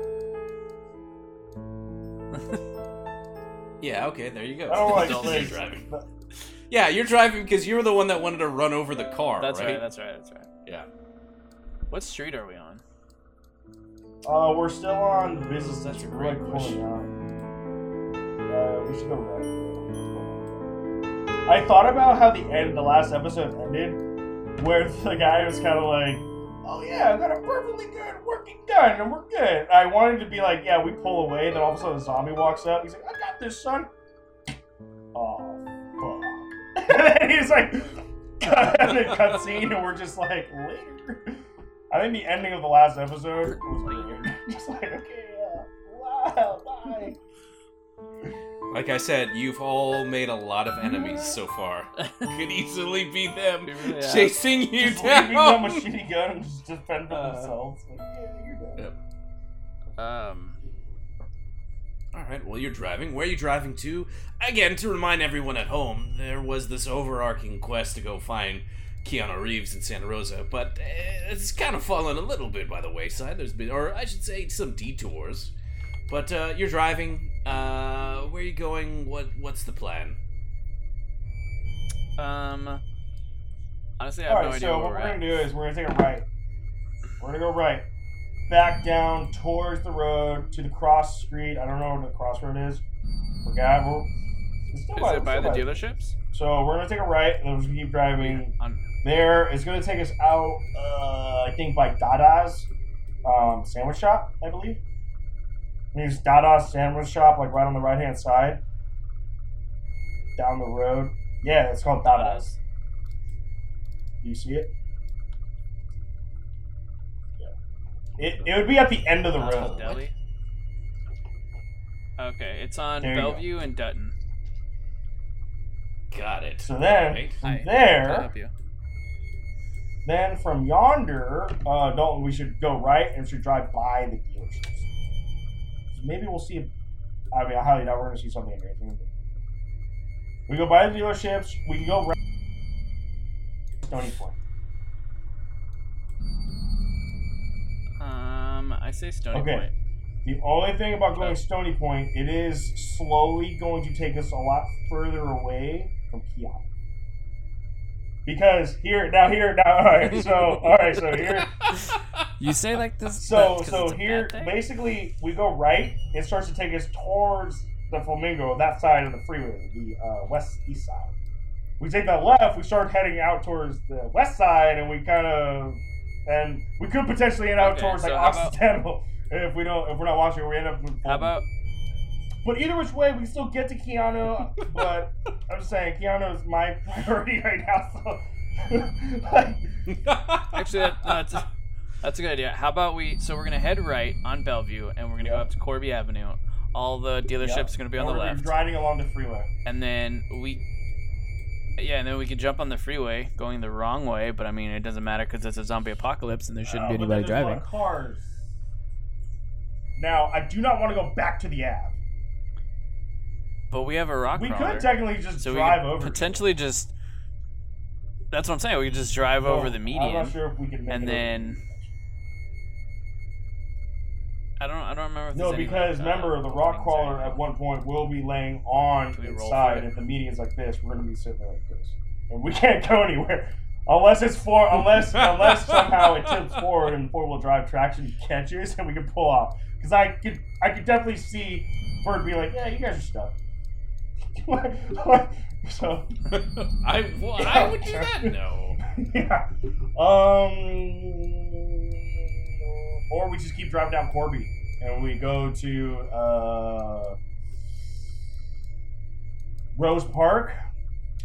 Yeah, okay, there you go. I don't like Dalton, you're driving. Yeah, you're driving because you were the one that wanted to run over the car, That's right? right. That's right. That's right. Yeah. What street are we on? Uh, we're still on the business That's a great question. Uh, we should go right. I thought about how the end, the last episode ended, where the guy was kind of like, "Oh yeah, I got a perfectly good working gun, and we're good." I wanted to be like, "Yeah, we pull away." Then all of a sudden, a zombie walks up. He's like, "I got this, son." Oh fuck! and then he's like, cut, cutscene, and we're just like, later. I think the ending of the last episode was. Just like, okay, uh, wow, bye. Like I said, you've all made a lot of enemies so far. Could easily be them We really chasing you Just leaving them a down. shitty gun and just defend for Uh, themselves. Like, yeah, you're dead. Yep. Um, All right, well, you're driving. Where are you driving to? Again, to remind everyone at home, there was this overarching quest to go find Keanu Reeves in Santa Rosa, but uh, it's kind of fallen a little bit by the wayside. There's been, or I should say, some detours. But uh, you're driving. Uh, where are you going? What What's the plan? um, honestly, I have All no right, idea so where what we're we're at. gonna do is we're gonna take a right. We're gonna go right, back down towards the road to the cross street. I don't know where the crossroad is. Forgot. We're, it's still Is it by the still dealerships? So we're gonna take a right, and then we're gonna keep driving. On, There is gonna take us out. Uh, I think by Dada's um, sandwich shop, I believe. There's Dada's sandwich shop, like right on the right hand side, down the road. Yeah, it's called Dada's. Do you see it? Yeah. It, it would be at the end of the road. Deli. Okay, it's on There. Bellevue and Dutton. Got it. So then, Right. from Hi. I there, help you? then from yonder, uh, Dalton, we should go right and should drive by the dealerships. Maybe we'll see. I mean, I highly doubt we're going to see something amazing. We go by the dealerships. We can go. Stony Point. Um, I say Stony Okay. Point. The only thing about going Oh. Stony Point, it is slowly going to take us a lot further away from Keanu. Because here, now here, now, all right. So, all right. So here, You say like this. So so it's a bad here basically we go right. It starts to take us towards the flamingo, that side of the freeway, the uh, west east side. We take that left. We start heading out towards the west side, and we kind of and we could potentially end out Okay, towards like so how about- if we don't if we're not watching. We end up. How about But either which way, we still get to Keanu. but I'm just saying, Keanu is my priority right now. So. like, actually that, that's that's a good idea. How about we? So we're gonna head right on Bellevue, and we're gonna go up to Corby Avenue. All the dealerships Yep. are gonna be on the we're left, Driving along the freeway. and then we. Yeah, and then we can jump on the freeway going the wrong way, but I mean it doesn't matter because it's a zombie apocalypse and there shouldn't Uh, be anybody then there's a lot driving. Cars. Now, I do not want to go back to the Ave. But we have a rock We crawler, could technically just so we drive could over. potentially just. That's what I'm saying. We could just drive it. over the I'm median. not sure if we can make and then- the I don't. I don't remember. If No, because uh, remember, the rock crawler at one point will be laying on its side. If the median's like this, we're going to be sitting there like this. And we can't go anywhere. Unless it's for unless unless somehow it tips forward and four wheel drive traction catches and we can pull off. Because I could I could definitely see Bert be like, yeah, you guys are stuck. so I, why would do that? No. yeah. Um. Or we just keep driving down Corby and we go to uh, Rose Park.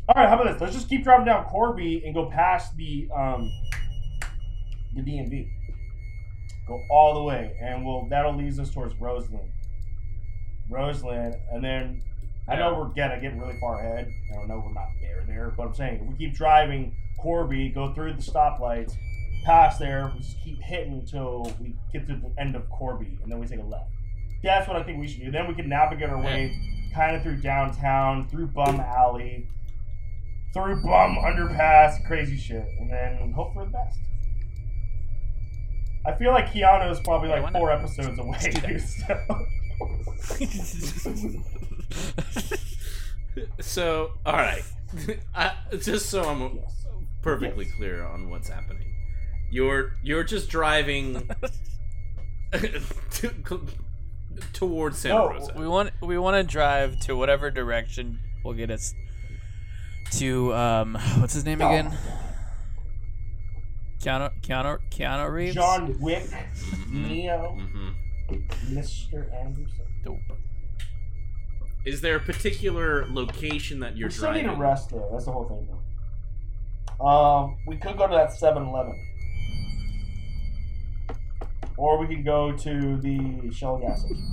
All right, how about this? Let's just keep driving down Corby and go past the um, the DMV. Go all the way, and we'll that'll lead us towards Roseland. Roseland, and then I know we're gonna get really far ahead. I don't know we're not there there, but I'm saying if we keep driving Corby, go through the stoplights, pass there, we just keep hitting until we get to the end of Corby, and then we take a left. That's what I think we should do. Then we can navigate our way kind of through downtown, through Bum Alley, through Bum Underpass, crazy shit, and then hope for the best. I feel like Keanu is probably like four episodes away. dude, so- So, all right. I, just so I'm perfectly Yes. clear on what's happening, you're you're just driving to, towards Santa No, Rosa. we want we want to drive to whatever direction will get us to um what's his name again? Keanu Keanu Keanu Reeves. John Wick, Mhm. Neo, Mhm. Mr. Anderson. Dope. Is there a particular location that you're we still need driving? to rest though. That's the whole thing. Though. Um, we could go to that 7-Eleven. or we can go to the Shell gas station.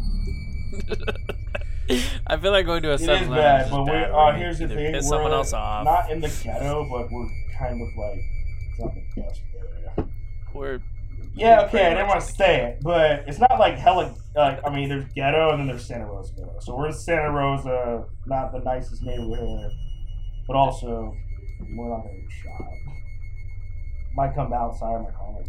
I feel like going to a It is 7 bad, but we bad, uh, right? here's the Either thing: piss we're someone else off. not in the ghetto, but we're kind of like it's not the best area. We're Yeah, okay, I didn't want to say it, but it's not like hella. Like, I mean, there's ghetto and then there's Santa Rosa ghetto. So we're in Santa Rosa, not the nicest neighborhood, but also we're not gonna get shot. Might come outside of my car.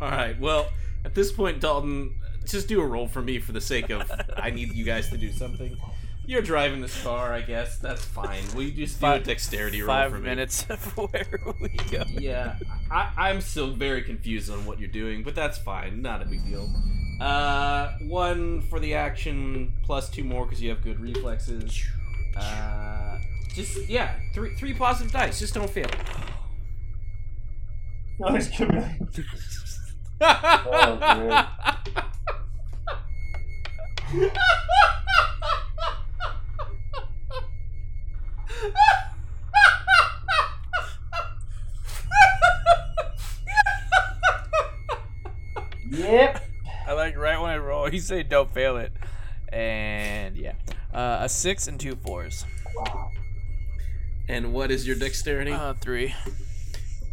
All right. Well, at this point, Dalton, just do a roll for me for the sake of I need you guys to do something. You're driving this car, I guess. That's fine. We just do a dexterity roll five for me. minutes of where we go. Yeah, I, I'm still very confused on what you're doing, but that's fine. Not a big deal. Uh, one for the action, plus two more because you have good reflexes. Uh, just yeah, three three positive dice. Just don't fail. No, this could Oh, man. yep. I like right when I roll, you say don't fail it. And yeah. Uh, a six and two fours. Wow. and what is your dexterity? Uh, three.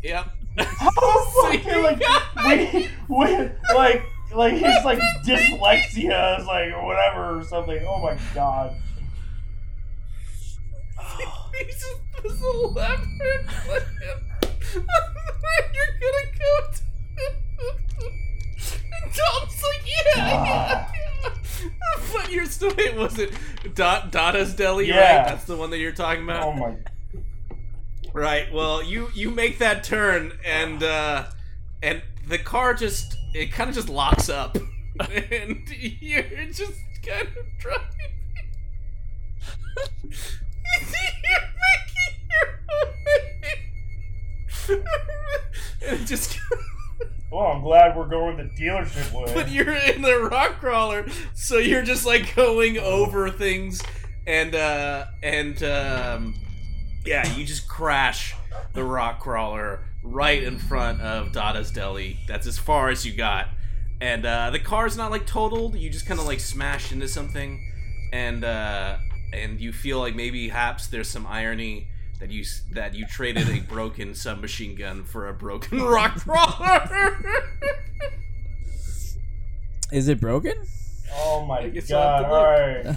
yep. Oh, fucking, like, we, we, like, like his like dyslexia is like or whatever or something. Oh my god. He's just elaborate plan. You're gonna go to. And Tom's like, yeah, yeah, yeah. But you're still. Wait, was it Dot Dada's Deli? Yeah. Right? That's the one that you're talking about. Oh my. Right. Well, you you make that turn and uh and the car just it kind of just locks up and you're just kind of driving. you're making your way. and it just Oh, I'm glad we're going the dealership way. but you're in the rock crawler, so you're just like going over things and uh and um yeah, you just crash the rock crawler right in front of Dada's Deli. That's as far as you got. And uh the car's not like totaled, you just kind of like smashed into something and uh and you feel like maybe haps there's some irony that you that you traded a broken submachine gun for a broken rock crawler. Is it broken? oh my guess god! All right,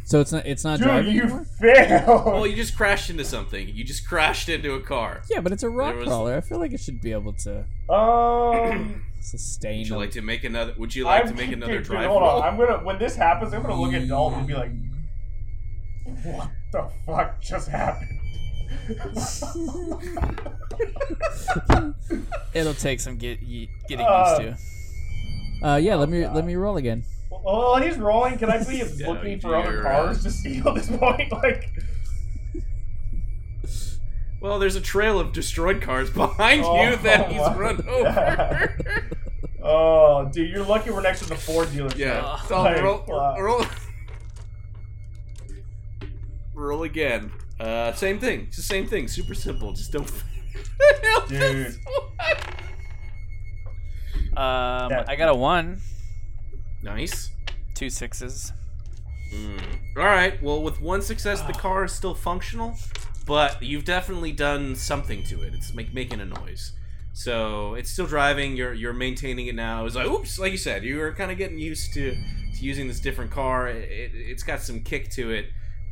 So it's not. It's not dude, driving. you anymore? failed. Well, you just crashed into something. You just crashed into a car. Yeah, but it's a rock was- crawler. I feel like it should be able to um, sustain. Would you a- like to make another? Would you like I'm, to make another dude, dude, drive hold roll? on. I'm gonna when this happens, I'm gonna look at Dalton and be like, "What the fuck just happened?" It'll take some get ye- getting Uh, used to. Uh, yeah. Let me God. let me roll again. Oh, while he's rolling, can I please Yeah, looking you for other your, cars to steal at this point? Like, Well, there's a trail of destroyed cars behind Oh, you that he's my run over. oh, dude, you're lucky we're next to the Ford dealership. yeah. So like, roll, uh, roll. Roll again. Uh, same thing. It's the same thing. Super simple. Just don't. Dude. Um, Yeah. I got a one, Nice. two sixes. Mm. All right. Well, with one success, the car is still functional, but you've definitely done something to it. It's make, making a noise. So it's still driving. You're you're maintaining it now. It's like oops, like you said, you were kind of getting used to, to using this different car. It, it, it's got some kick to it,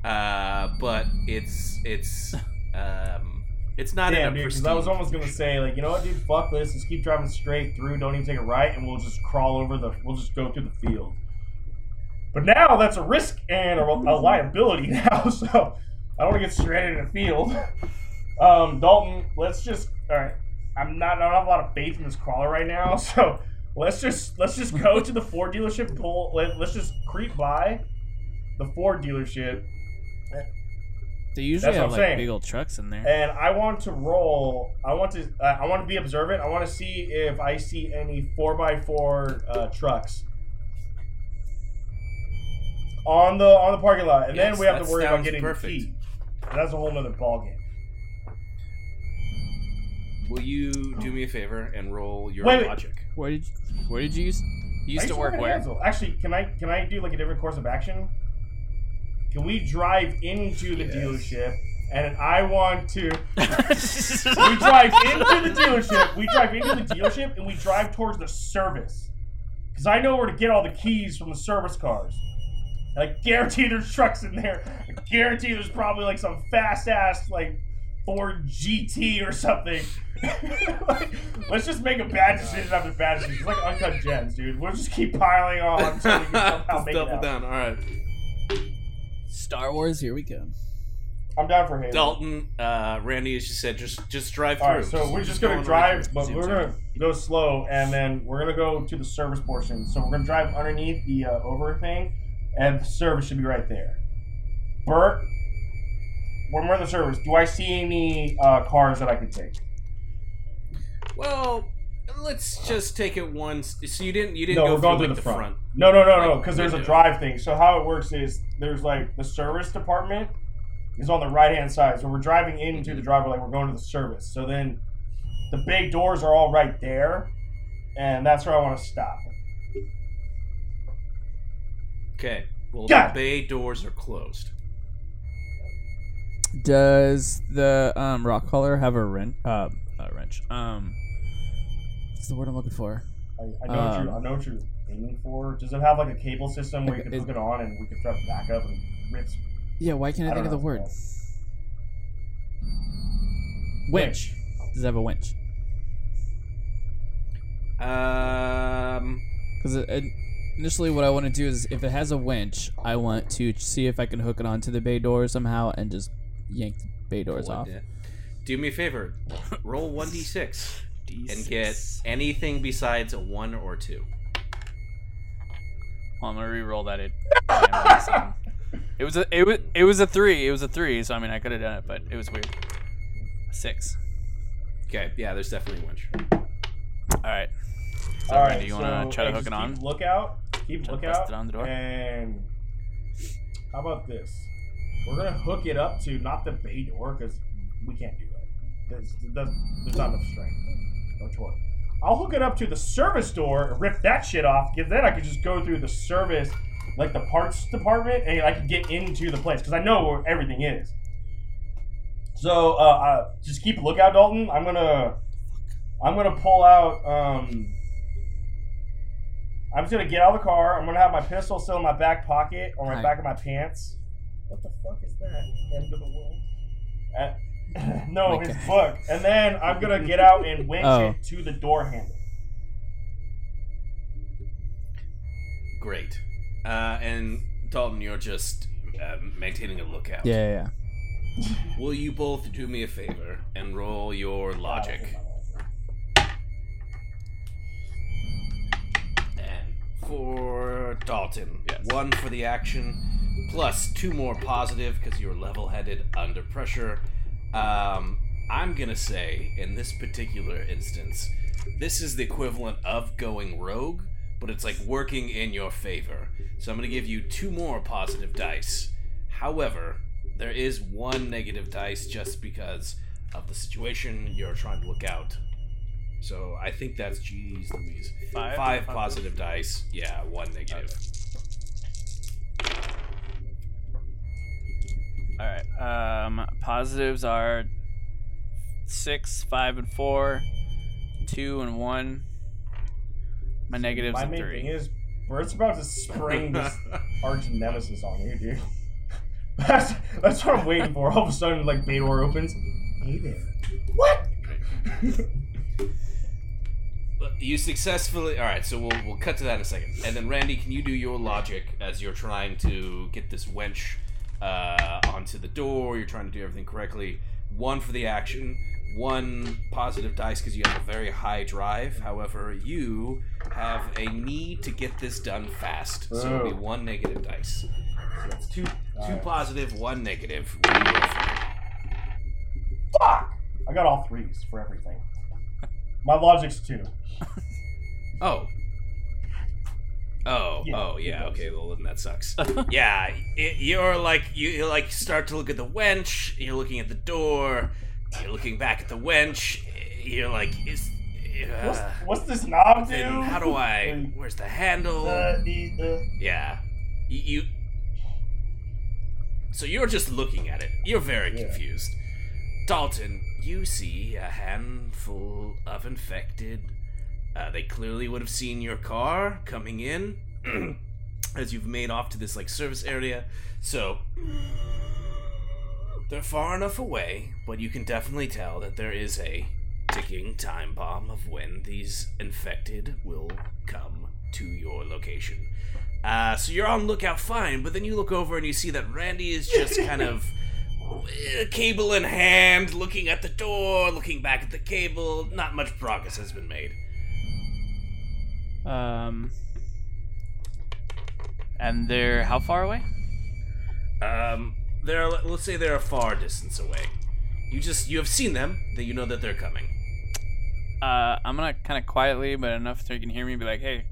uh, but it's it's um, it's not Damn, in a dude. I was almost gonna say, like, you know what, dude, fuck this, just keep driving straight through, don't even take a right, and we'll just crawl over the, we'll just go through the field. But now that's a risk and a, a liability now, so I don't want to get stranded in a field. Um, Dalton, let's just, all right, I'm not, I don't have a lot of faith in this crawler right now, so let's just, let's just go to the Ford dealership, pull, let, let's just creep by the Ford dealership, They usually That's have like saying. big old trucks in there. and I want to roll. I want to. Uh, I want to be observant. I want to see if I see any four x four uh, trucks on the on the parking lot, and Yes, then we have to worry about getting perfect. the key. That's a whole nother ballgame. will you do me a favor and roll your Wait, wait. logic? Where did you, Where did you use? You used I to work at where? Hansel. Actually, can I can I do like a different course of action? Can we drive into the Yes. dealership and I want to we drive into the dealership. We drive into the dealership and we drive towards the service. Because I know where to get all the keys from the service cars. And I guarantee there's trucks in there. I guarantee there's probably like some fast ass like Ford GT or something. like, let's just make a bad decision after bad decision. It's like uncut gems, dude. We'll just keep piling on until we can somehow Just make it double out. down. All right. Star Wars. Here we go. I'm down for Halo. Dalton, uh, Randy, as you said, just just drive through. All right, so we're just gonna going drive, right but we're gonna go slow, and then we're gonna go to the service portion. So we're gonna drive underneath the uh, over thing, and the service should be right there. Bert, when we're in the service, do I see any uh, cars that I could take? Well, let's just take it once. So you didn't you didn't No, go we're going through through like, the the front. front. No, no, no, no, because there's a drive thing. So how it works is there's like the service department is on the right hand side. So we're driving into the driveway like we're going to the service. So then the big doors are all right there, and that's where I want to stop. Okay. Well, God. the bay doors are closed. Does the um rock crawler have a wrench? Uh, a wrench. Um, what's the word I'm looking for? I, I know what you're, I Um, know what you're aiming for. Does it have like a cable system where you can it- hook it on and we can try to back up and rips? Yeah, why can't I, I think of the word? what's Winch. Does it have a winch? Um. Because initially, what I want to do is, if it has a winch, I want to see if I can hook it onto the bay door somehow and just yank the bay doors off. the- Do me a favor. Roll one d six and get anything besides a one or two. Well, I'm gonna re-roll that. It. it was a it was it was a three. It was a three. So I mean, I could have done it, but it was weird. Six. Okay. Yeah. There's definitely a winch. All right. So All Randy, right, you want to try to hook it on? Look out. Keep Try to lookout. bust it on the door? And how about this? We're gonna hook it up to not the bay door because we can't do that. There's, there's, there's not enough strength. No choice. I'll hook it up to the service door, and rip that shit off. Because then I could just go through the service, like the parts department, and I could get into the place because I know where everything is. So uh, uh, just keep a lookout, Dalton. I'm gonna, I'm gonna pull out. Um, I'm just gonna get out of the car. I'm gonna have my pistol still in my back pocket or my Hi. back of my pants. What the fuck is that? End of the world. Uh, no, My his God. book. And then I'm gonna get out and winch Oh. it to the door handle. Great. Uh, and Dalton, you're just uh, maintaining a lookout. Yeah, yeah, Will you both do me a favor and roll your logic? And for Dalton, Yes. one for the action, plus two more positive because you're level headed under pressure. Um, I'm gonna say, in this particular instance, this is the equivalent of going rogue, but it's like working in your favor. So I'm gonna give you two more positive dice. However, there is one negative dice just because of the situation you're trying to look out. So I think that's geez Louise. Five? Five Five positive dice. Yeah, one negative. All right. Um, positives are six, five, and four, two and one. My negatives My are main thing is, Bert's about to spring this arch nemesis on you, dude. That's, that's what I'm waiting for. All of a sudden, like, bay door opens. Hey there. What? You successfully. All right, so we'll we'll cut to that in a second. And then Randy, can you do your logic as you're trying to get this winch uh, onto the door? You're trying to do everything correctly. One for the action, one positive dice because you have a very high drive. However, you have a need to get this done fast, so it'll be Oh. one negative dice. So that's two two Alright. positive, one negative. What do you roll for? Fuck! I got all threes for everything. My logic's two. Oh. Oh, Yeah, oh, yeah. Okay, well then that sucks. yeah, it, you're like you you, like start to look at the winch. You're looking at the door. You're looking back at the winch. you're like, is What's, uh, what's this knob do? how do I? Where's the handle? uh, the, Yeah. You, you So you're just looking at it. You're very Yeah. confused. Dalton, you see a handful of infected. Uh, they clearly would have seen your car coming in as you've made off to this like service area. So they're far enough away, but you can definitely tell that there is a ticking time bomb of when these infected will come to your location. Uh, so you're on lookout fine, but then you look over and you see that Randy is just kind of cable in hand, looking at the door, looking back at the cable. Not much progress has been made. Um. And they're how far away? Um, they're let's say they're a far distance away. You just you have seen them, that you know that they're coming. Uh, I'm gonna kind of quietly, but enough so you can hear me, be like, "Hey,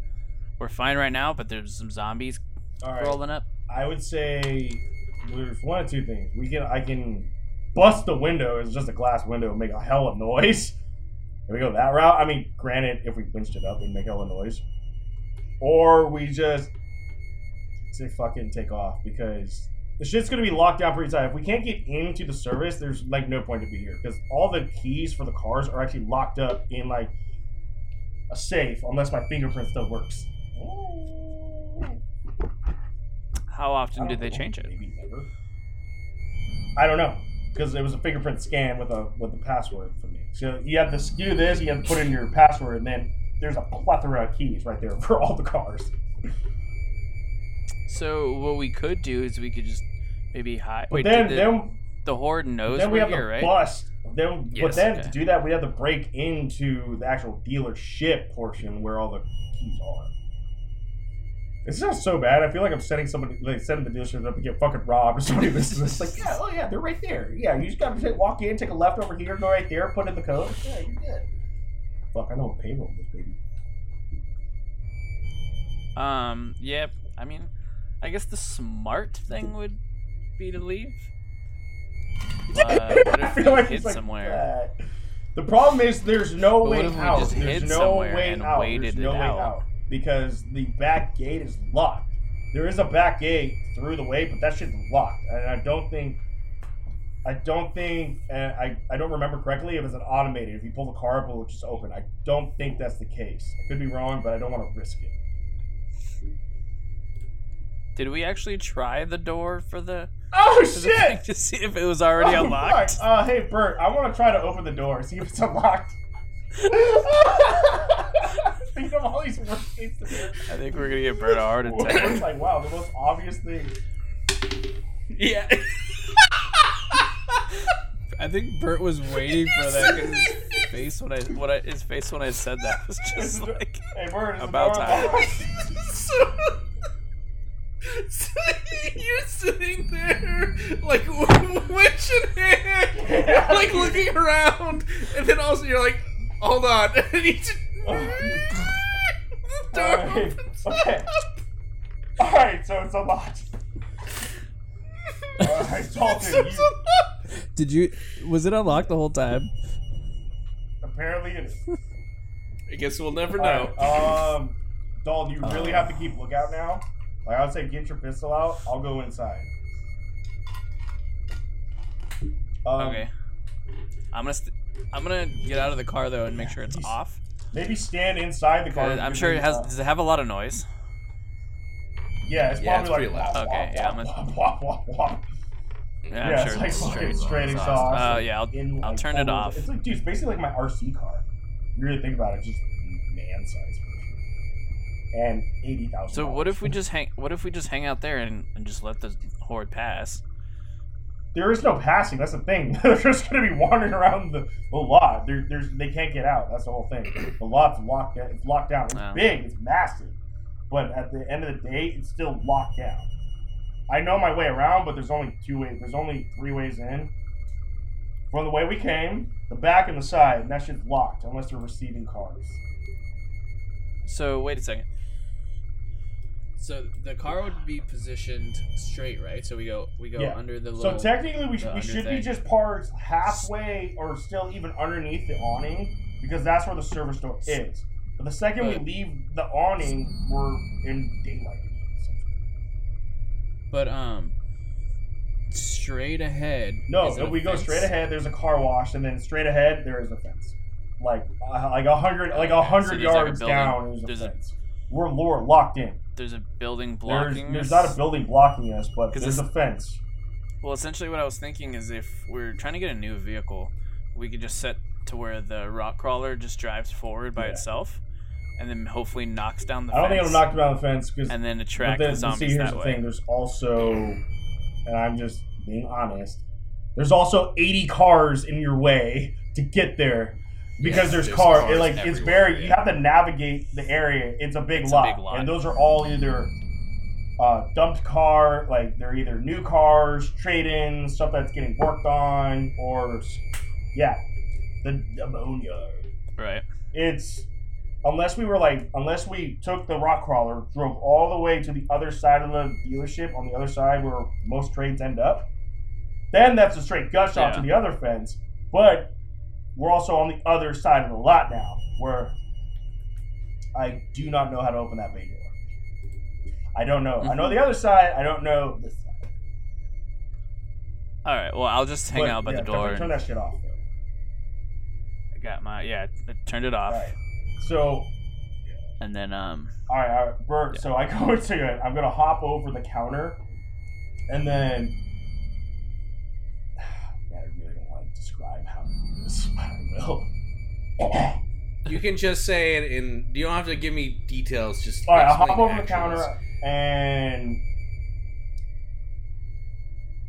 we're fine right now, but there's some zombies all right. rolling up." I would say there's one of two things. We can I can bust the window. It's just a glass window make a hell of noise. If we go that route, I mean, granted, if we winched it up, it'd make hell of noise. Or we just say fucking take off because the shit's gonna be locked down pretty tight. If we can't get into the service, there's like no point to be here because all the keys for the cars are actually locked up in like a safe unless my fingerprint still works. How often do they change it? Maybe never. I don't know because it was a fingerprint scan with a with a password for me. So you have to do this, you have to put in your password, and then there's a plethora of keys right there for all the cars. So what we could do is we could just maybe hide. But Wait, then the, then the horde knows then we we're have here, to right? bust. Then but then okay. to do that, we have to break into the actual dealership portion where all the keys are. It's not so bad. I feel like I'm setting somebody, like setting the dealership up to get fucking robbed or somebody listens to this. Like, yeah, oh yeah, they're right there. Yeah, you just gotta take, walk in, take a left over here, go right there, put in the code. Yeah, you're good. Fuck, I know what payroll is, baby. Um. Yep. I mean, I guess the smart thing would be to leave. Uh, I feel like hid it's like somewhere? that. The problem is there's no But way out. There's no way out. there's no way out? Because the back gate is locked. There is a back gate through the way, but that shit's locked, and I don't think. I don't think, and I, I don't remember correctly if it's an automated. If you pull the car up, it will just open. I don't think that's the case. I could be wrong, but I don't want to risk it. Did we actually try the door for the, Oh for the shit! to see if it was already Oh, unlocked? fuck. Uh, hey Bert, I want to try to open the door, see if it's unlocked. Think of all these worst case scenarios. I think we're gonna get Bert a heart It's like, wow, the most obvious thing. Yeah. I think Bert was waiting for that. 'cause his- his face when I what I, his face when I said that was just like Hey Bert, is About time. so, so you're sitting there like winch in hand, like looking around, and then also you're like, hold on, and you just, the door Alright, opens okay. up. Alright, so it's unlocked. Alright, Dalton, So you, it's unlocked. Did you? Was it unlocked the whole time? apparently it is. I guess we'll never know. Alright, um, Dalton, you really Uh. have to keep lookout now. Like I would say, get your pistol out. I'll go inside. Um, okay. I'm gonna st- I'm gonna get out of the car though and make sure it's off. Maybe stand inside the car. Uh, I'm sure it has. Does it have a lot of noise? Yeah, it's Yeah, probably it's like pretty loud. Okay, yeah, I'm wop, wop, wop, wop. Yeah, Yeah, I'm it's sure like fucking straight. straight exhaust. exhaust. Uh, yeah, I'll, in, I'll like, turn it off. It's like, dude, it's basically like my RC car. You really think about it, it's just man size version. And eighty thousand. So what if we just hang? What if we just hang out there and, and just let the horde pass? There is no passing. That's the thing. They're just gonna be wandering around the, the lot. There, there's they can't get out. That's the whole thing. The lot's locked. Down. It's locked down. It's Wow. big. It's massive. But at the end of the day, it's still locked down. I know my way around, but there's only two ways. There's only three ways in. From the way we came, the back and the side, and that shit's locked unless they're receiving cars. So wait a second. So the car would be positioned straight, right? So we go we go Yeah. under the little. So technically, we, should we should be just parked halfway or still even underneath the awning, because that's where the service door is. But the second But- we leave the awning, we're in daylight. But um, straight ahead. No, if a we go fence? straight ahead, there's a car wash, and then straight ahead there is a fence. Like uh, like a hundred like a Okay, so hundred like a yards building- down is a there's a- fence. we're, we're locked in. There's a building There's, blocking. there's us. not a building blocking us, but there's a fence. Well, essentially, what I was thinking is if we're trying to get a new vehicle, we could just set to where the rock crawler just drives forward by Yeah. itself, and then hopefully knocks down the I don't think fence, it'll knock down the fence because and then attract then, the but see, here's that the way. thing. There's also, and I'm just being honest. There's also 80 cars in your way to get there because Yes, there's, there's car. cars It, like it's very. You have to navigate the area. It's a big, It's a lot, big lot. and those are all either uh, dumped car, like they're either new cars, trade-in stuff that's getting worked on, or yeah, the, boneyard Right. it's unless we were like unless we took the rock crawler drove all the way to the other side of the dealership on the other side where most trades end up then that's a straight gut shot to the other fence but we're also on the other side of the lot now where i do not know how to open that bay door i don't know i know the other side i don't know this side All right. Well, I'll just hang But, out by yeah, the door. turn that shit off though. I got my yeah. I turned it off, right so and then um. All right, all right, Bert. So I go into it. I'm gonna hop over the counter, and then. Describe how to do this, I will. You can just say it in. You don't have to give me details. Just All right, I'll hop over the counter and.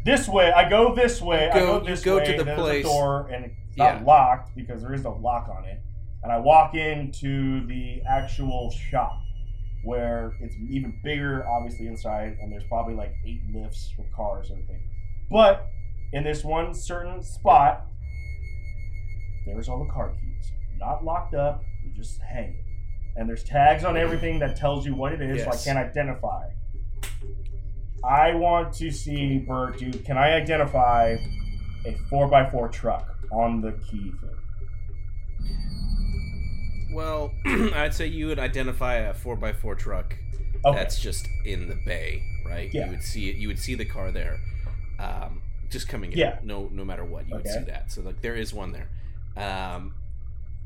This way, I go this way. You I go- go this go way. to the there's place- a door, and it's not Yeah. locked because there is no lock on it. And I walk into the actual shop where it's even bigger, obviously inside, and there's probably like eight lifts with cars and everything. But in this one certain spot, there's all the car keys, not locked up, they're just hanging. And there's tags on everything that tells you what it is, so I can't identify. I want to see Bert, dude. Can I identify a four x four truck on the key thing? Well, I'd say you would identify a four x four truck Okay. that's just in the bay, right? Yeah. You would see it. You would see the car there, um, just coming in. Yeah. No, no matter what, you would see that. So like there is one there. Um,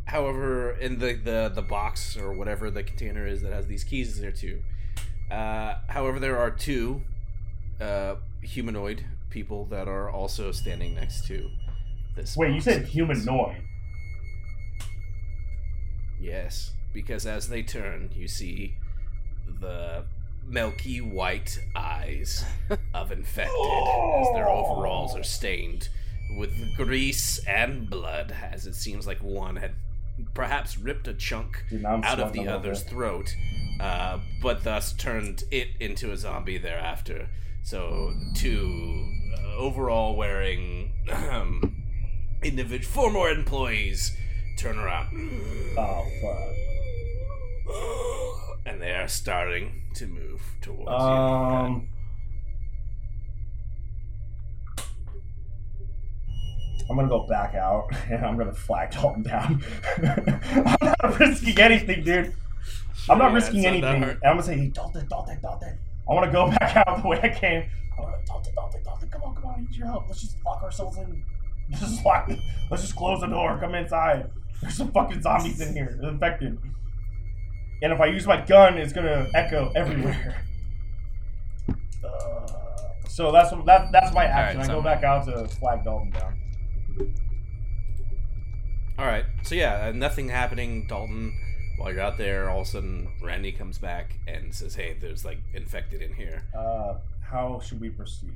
however, in the, the the box or whatever the container is that has these keys is there too. Uh, however, there are two uh, humanoid people that are also standing next to this. Wait, you said humanoid. Yes, because as they turn, you see the milky white eyes of infected as their overalls are stained with grease and blood, as it seems like one had perhaps ripped a chunk Dude, out of the other's bit. throat, uh, but thus turned it into a zombie thereafter. So, two uh, overall wearing um, individual, four more employees turn around. Oh fuck. And they are starting to move towards you. Um. I'm gonna go back out and I'm gonna flag Dalton down. I'm not risking anything, dude. I'm not Yeah, risking not anything. And I'm gonna say, hey, Dalton, Dalton, Dalton. I wanna go back out the way I came. I'm gonna, Dalton, Dalton, Dalton, come on, come on, I need your help. Let's just lock ourselves in. Let's just lock. Let's just close the door. Come inside. There's some fucking zombies in here. They're infected. And if I use my gun, it's gonna echo everywhere. Uh, so that's that, that's my action. Alright, I go so- back out to flag Dalton down. All right. So yeah, uh, nothing happening, Dalton. While you're out there, all of a sudden Randy comes back and says, "Hey, there's like infected in here." Uh, how should we proceed?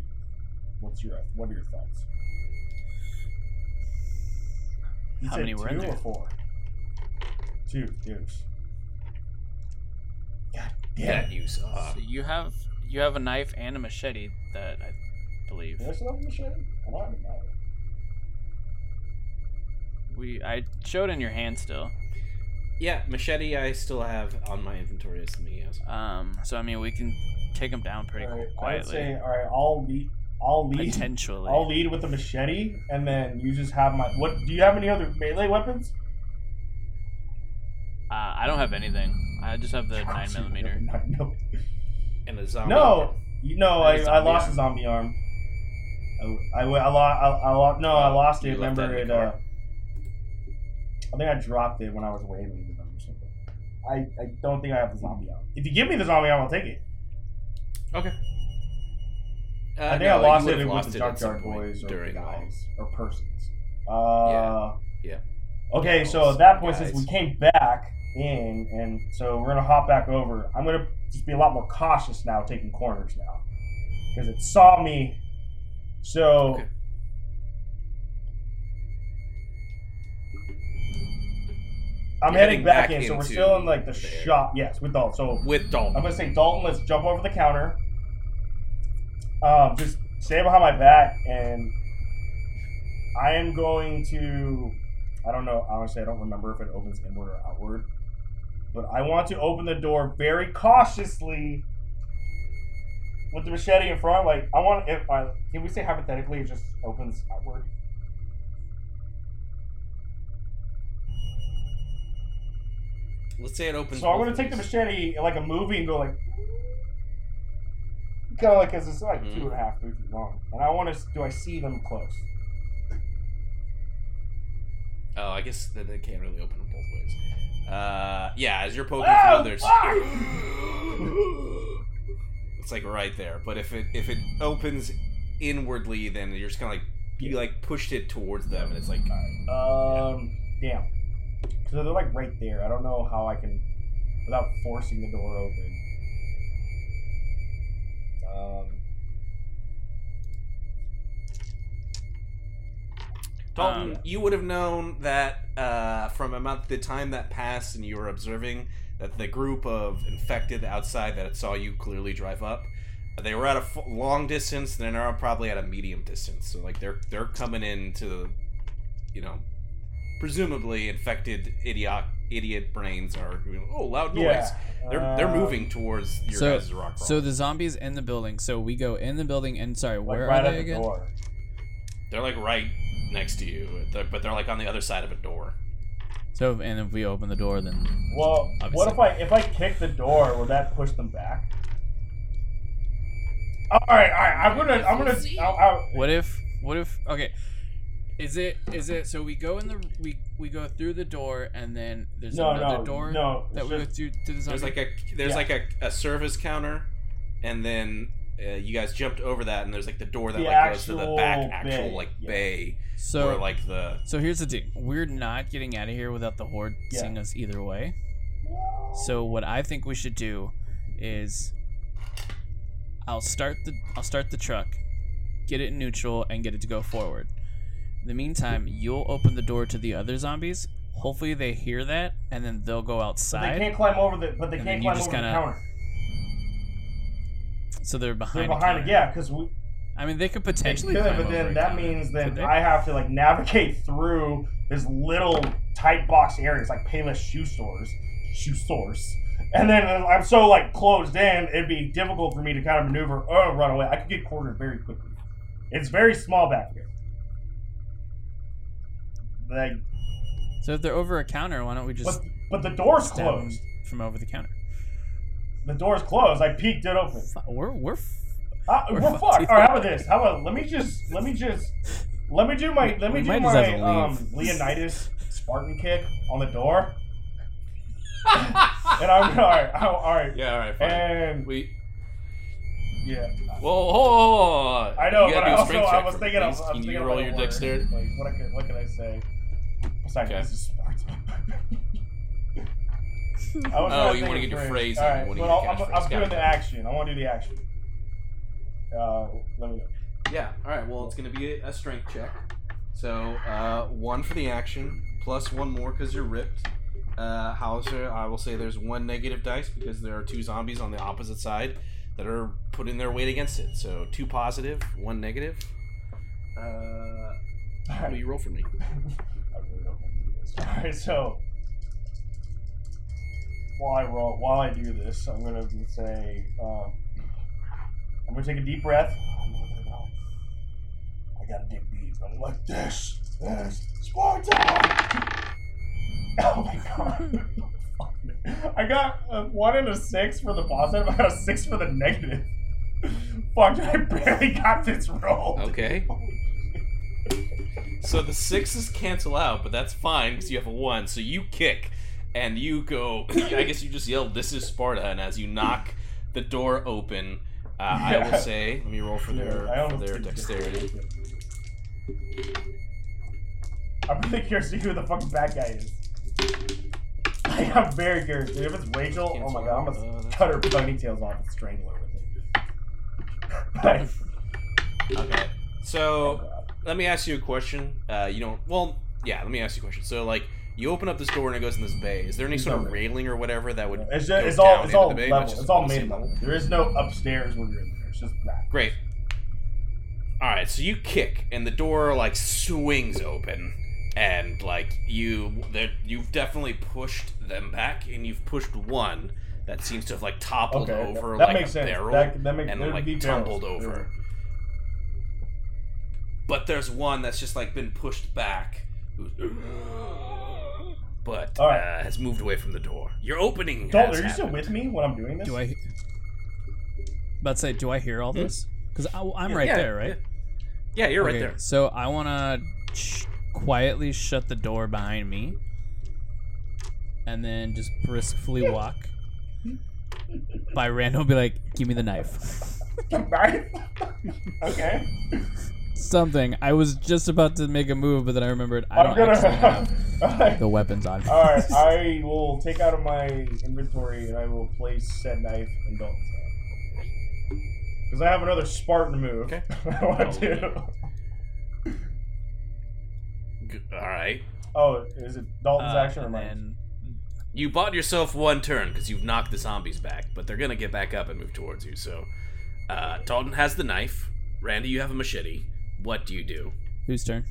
What's your what are your thoughts? You How said many were in two or there? four? Two dudes. God damn. That you saw. So you have you have a knife and a machete that I believe Did I a machete? I don't have a knife. we I showed in your hand still. Yeah, machete. I still have on my inventory as me. Yes. Um, so I mean we can take them down pretty Alright, I would say, all right, I'll lead. I'll lead. potentially. I'll lead with the machete, and then you just have my. What do you have? Any other melee weapons? Uh, I don't have anything. I just have the nine millimeter. No, And the zombie. no, you- no I, And a I lost arm. a zombie arm. I, I, I, lost. I, I lost. No, I Oh, lost it. Remember it? Uh. I think I dropped it when I was waving to them or something. I, I don't think I have the zombie arm. If you give me the zombie arm, I'll take it. Okay. Uh, I think no, I lost would've it with the it at some junkyard point boys or during the guys or persons. Uh, Yeah. Yeah. Okay, so at that point, since we came back in, and so we're gonna hop back over. I'm gonna just be a lot more cautious now, taking corners now, because it saw me. So. Okay. I'm You're heading back, back in, so we're still in like the the- shop. Yes, with Dalton. So With Dalton. I'm gonna say, Dalton, let's jump over the counter. Um, just stay behind my back, and I am going to. I don't know. Honestly, I don't remember if it opens inward or outward, but I want to open the door very cautiously with the machete in front. Like I want. If I can we say hypothetically, it just opens outward. Let's say it opens. So I'm gonna take the machete like a movie and go like, kind of like because it's like Mhm. two and a half, three feet long, and I want to. Do I see them close? Oh, I guess that it can't really open it both ways. Uh, yeah, as you're poking Oh, through, there's. It's like right there, but if it if it opens inwardly, then you're just kind of like you like pushed it towards them, and it's like Um, damn. So they're like right there. I don't know how I can, without forcing the door open. Um, Dalton, Um, you would have known that uh, from about the time that passed and you were observing that the group of infected outside that saw you clearly drive up, they were at a f- long distance. They're now probably at a medium distance. So like they're they're coming into, the, you know, presumably infected idiot idiot brains are oh loud noise. yeah. They're they're Um, moving towards your So- guys' rock. So the zombies in the building. So we go in the building and sorry, Like where right are at they the again? door. they're like right next to you, but they're like on the other side of a door. So and if we open the door, then Well, Obviously. what if I if I kick the door? Will that push them back? All right, all right. I'm gonna I'm gonna. I'll, I'll, What if? What if? Okay, is it? Is it? So we go in the we we go through the door and then there's no, another no, door no. that it's we go through to the. There's like a there's Yeah. like a, a service counter, and then uh, you guys jumped over that, and there's like the door that The like goes to the back actual bay, like yeah. bay, so or like the so here's the thing: we're not getting out of here without the horde Yeah. seeing us either way. So what I think we should do is I'll start the I'll start the truck, get it in neutral, and get it to go forward. In the meantime, you'll open the door to the other zombies. Hopefully they hear that, and then they'll go But outside. they can't climb over the. But they And can't you climb just over kinda- the counter. So they're behind. They're behind. a behind it. Yeah, because we. I mean, they could potentially. They could, but then that means then I have to like navigate through this little tight box areas like Payless shoe stores, shoe stores, and then uh, I'm so like closed in, it'd be difficult for me to kind of maneuver or run away. I could get cornered very quickly. It's very small back here. Like, So if they're over a counter, why don't we just but the door's closed. from over the counter? The door's closed. I peeked it open. We're we're. f- Uh, We're we're fucked fucked. All right, how about this? How about let me just let me just let me do my let me We do my um. Leonidas Spartan kick on the door, and I'm all right. I'm, all right, yeah all right fine. and we yeah, whoa, whoa, whoa, whoa. I know, but gotta I do a also I was thinking of. I was Can thinking you roll your dexterity? Like what I could, what can I say? Besides, Okay. this is Spartan. I was Oh, you wanna of get your phrase. phrase All in, right, wanna but get I'll- your I'm. I'm doing the action. I want to do the action. Uh, let me know. Yeah. All right. Well, it's going to be a, a strength check. So uh, one for the action, plus one more because you're ripped. Uh, However, I will say there's one negative dice because there are two zombies on the opposite side that are putting their weight against it. So two positive, one negative. Uh, All what do you roll for me? I really don't want to do this. All right, so while I roll, while I do this, I'm gonna say, um, I'm gonna take a deep breath. I gotta dig deep. I'm like this, this, Sparta. Oh my god! I got a one and a six for the positive. I got a six for the negative. Fuck, I barely got this roll. Okay. So the sixes cancel out, but that's fine because you have a one. So you kick, and you go. I guess you just yell, "This is Sparta!" And as you knock the door open, uh, I will say, let me roll for their I for their dexterity. I'm really curious to see who the fucking bad guy is. Like, I'm very curious. Dude, if it's Rachel, oh my god, I'm Uh, gonna that's- cut her ponytails off and strangle her with it. Okay. oh So god. let me ask you a question. Uh, you don't. Well, yeah. Let me ask you a question. So like, you open up this door and it goes in this bay. Is there any sort of railing or whatever that would? It's go just it's all it's all the bay, level. It's all made level. There is no upstairs when you're in there. It's just that. Great. All right, so you kick and the door like swings open, and like you, you've definitely pushed them back, and you've pushed one that seems to have like toppled Okay, over that like makes a sense. barrel That, that makes and like tumbled barrels. over. But there's one that's just like been pushed back, but All right. uh, has moved away from the door. Your opening. Dalton, has are you still happened. with me when I'm doing this? Do I? About to say, do I hear all this? Because I'm Yeah, right yeah, there, right? Yeah, Yeah, you're right Okay, there. So I want to sh- quietly shut the door behind me, and then just briskly walk. By random, be like, "Give me the knife." right? okay. Something. I was just about to make a move, but then I remembered I I'm don't gonna. actually have the weapons on. Alright, I will take out of my inventory and I will place said knife in Dalton's hand. Because I have another Spartan move. Okay. I want Oh, to. All right. Oh, is it Dalton's Uh, action or mine? You bought yourself one turn because you've knocked the zombies back, but they're gonna get back up and move towards you. So, uh, Dalton has the knife. Randy, you have a machete. What do you do? whose turn?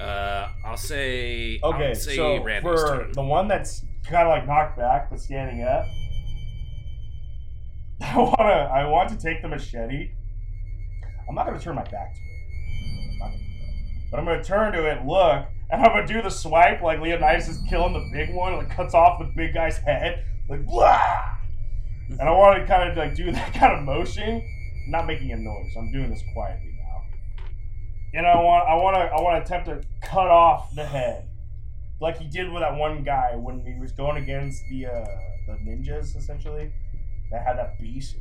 Uh, I'll say. Okay, I'll say so Randy's for turn. the one that's kind of like knocked back but standing up, I wanna, I want to take the machete. I'm not gonna turn my back to it. I'm not gonna. But I'm gonna turn to it, look, and I'm gonna do the swipe like Leonidas is killing the big one, like cuts off the big guy's head, like blah. And I want to kind of like do that kind of motion, not making a noise. I'm doing this quietly now. And I want, I want to, I want to attempt to cut off the head, like he did with that one guy when he was going against the uh, the ninjas, essentially. That had that beast.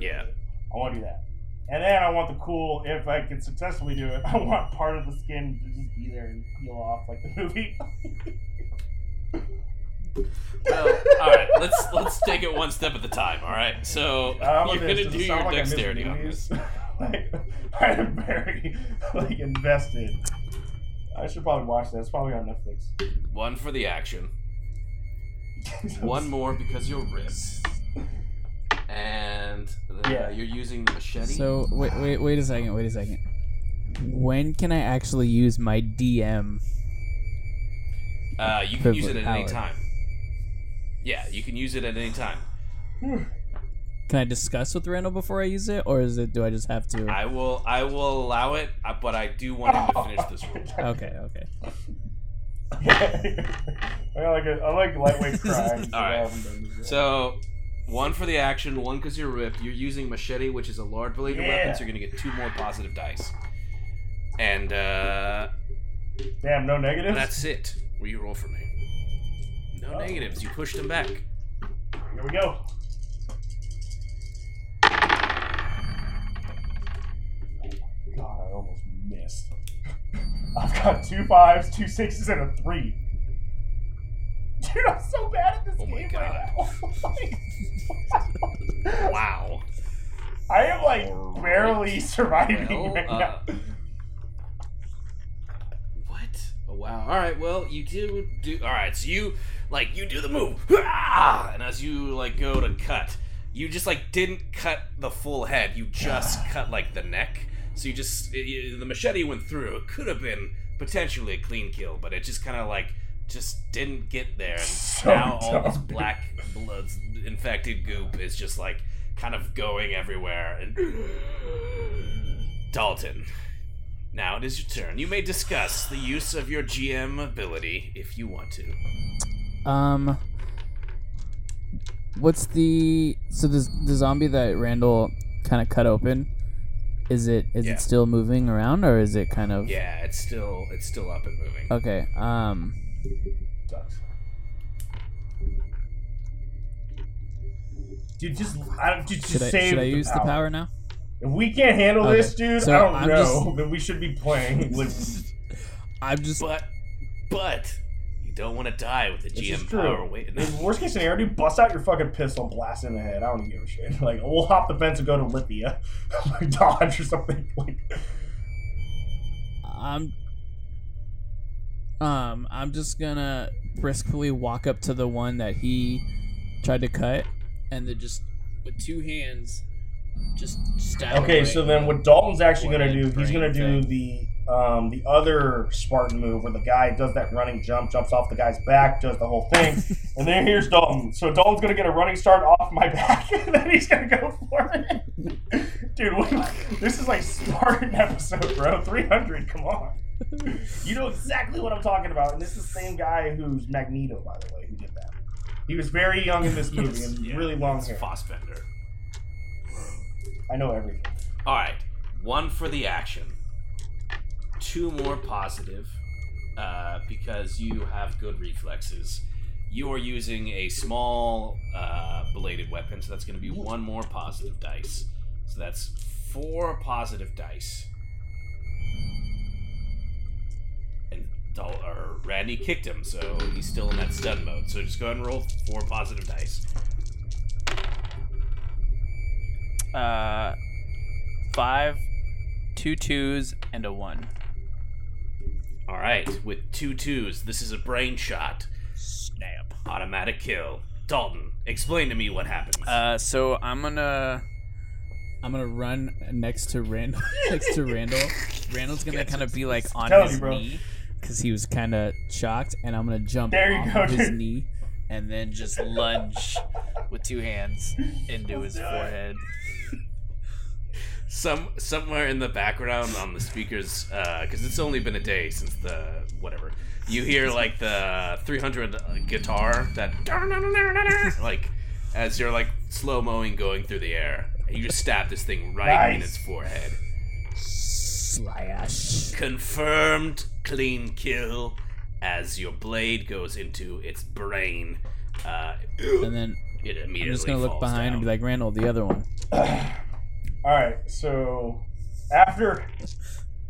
Yeah. I want to do that. And then I want the cool, if I can successfully do it, I want part of the skin to just be there and peel off like the movie. Well, all right. Let's let's take it one step at a time. All right. So you're gonna do your like dexterity on this. like, I am very like invested. I should probably watch that. It's probably on Netflix. One for the action. One more because you're ripped. And the, Yeah. you're using the machete. So wait, wait, wait a second. Wait a second. When can I actually use my DM? Uh, you can use it Privilege at any time. Yeah, you can use it at any time. Can I discuss with Randall before I use it, or is it? Do I just have to? I will. I will allow it, uh, but I do want him to finish this rule. Okay, okay. I like it. I like lightweight crime. All right. So, one for the action, one because you're ripped. You're using machete, which is a large bladed weapon, so you're gonna get two more positive dice. And uh, Damn, no negatives. that's it. Will you roll for me? No Oh. negatives. You pushed him back. Here we go. Missed. I've got two fives, two sixes, and a three. Dude, I'm so bad at this Oh my game God. right now. Wow. I am like barely surviving Well, right uh, now. What? Oh, wow. All right. Well, you do do. All right. So you like you do the move, Ah! and as you like go to cut, you just like didn't cut the full head. You just cut like the neck. So you just it, you- the machete went through. It could have been potentially a clean kill, but it just kind of like just didn't get there. And So now all this black blood infected goop is just like kind of going everywhere. And Dalton. Now it is your turn. You may discuss the use of your GM ability if you want to. Um, what's the so the the zombie that Randall kind of cut open? Is it is Yeah. it still moving around or is it kind of Yeah, it's still it's still up and moving. Okay. Um. Sucks. Dude, just I dude, just Should I save should I use the power. power now? If we can't handle Okay, this, dude, so I don't I'm know. just- Then we should be playing. Like, I'm just But but don't want to die with the This is GM power waiting. in worst case scenario, dude, bust out your fucking pistol, and blast it in the head. I don't give a shit. Like, we'll hop the fence and go to Lithia, like Dodge or something. Like, I'm um I'm just gonna briskly walk up to the one that he tried to cut and then just with two hands just stab okay, so then what Dalton's actually gonna do? He's gonna brain do the um the other Spartan move where the guy does that running jump, jumps off the guy's back, does the whole thing, and then here's Dalton. So Dalton's gonna get a running start off my back, and then he's gonna go for it. Dude, what, this is like Spartan episode, bro. Three hundred. Come on. You know exactly what I'm talking about, and this is the same guy who's Magneto, by the way, who did that. He was very young in this movie and Yeah, really long hair. Fassbender. I know everything. All right, one for the action, two more positive, uh, because you have good reflexes. You are using a small uh, bladed weapon, so that's going to be one more positive dice. So that's four positive dice. And Dol- or Randy kicked him, so he's still in that stun mode. So just go ahead and roll four positive dice. Uh, five, two twos, and a one. All right, with two twos, this is a brain shot. Snap. Automatic kill. Dalton, explain to me what happens. Uh, so I'm gonna. I'm gonna run next to Randall next to Randall. Randall's gonna kind of be like on Telling his you, knee because he was kind of shocked, and I'm gonna jump There you off go, of his dude. knee. and then just lunge with two hands into his forehead. Some somewhere in the background on the speakers, because it's only been a day since the whatever. You hear like the 300 guitar that like as you're like slow mowing going through the air. And you just stab this thing right in its forehead. Slash. Confirmed clean kill as your blade goes into its brain. Uh, And then it immediately I'm just gonna look falls behind and be like, Randall, the other one. All right, so after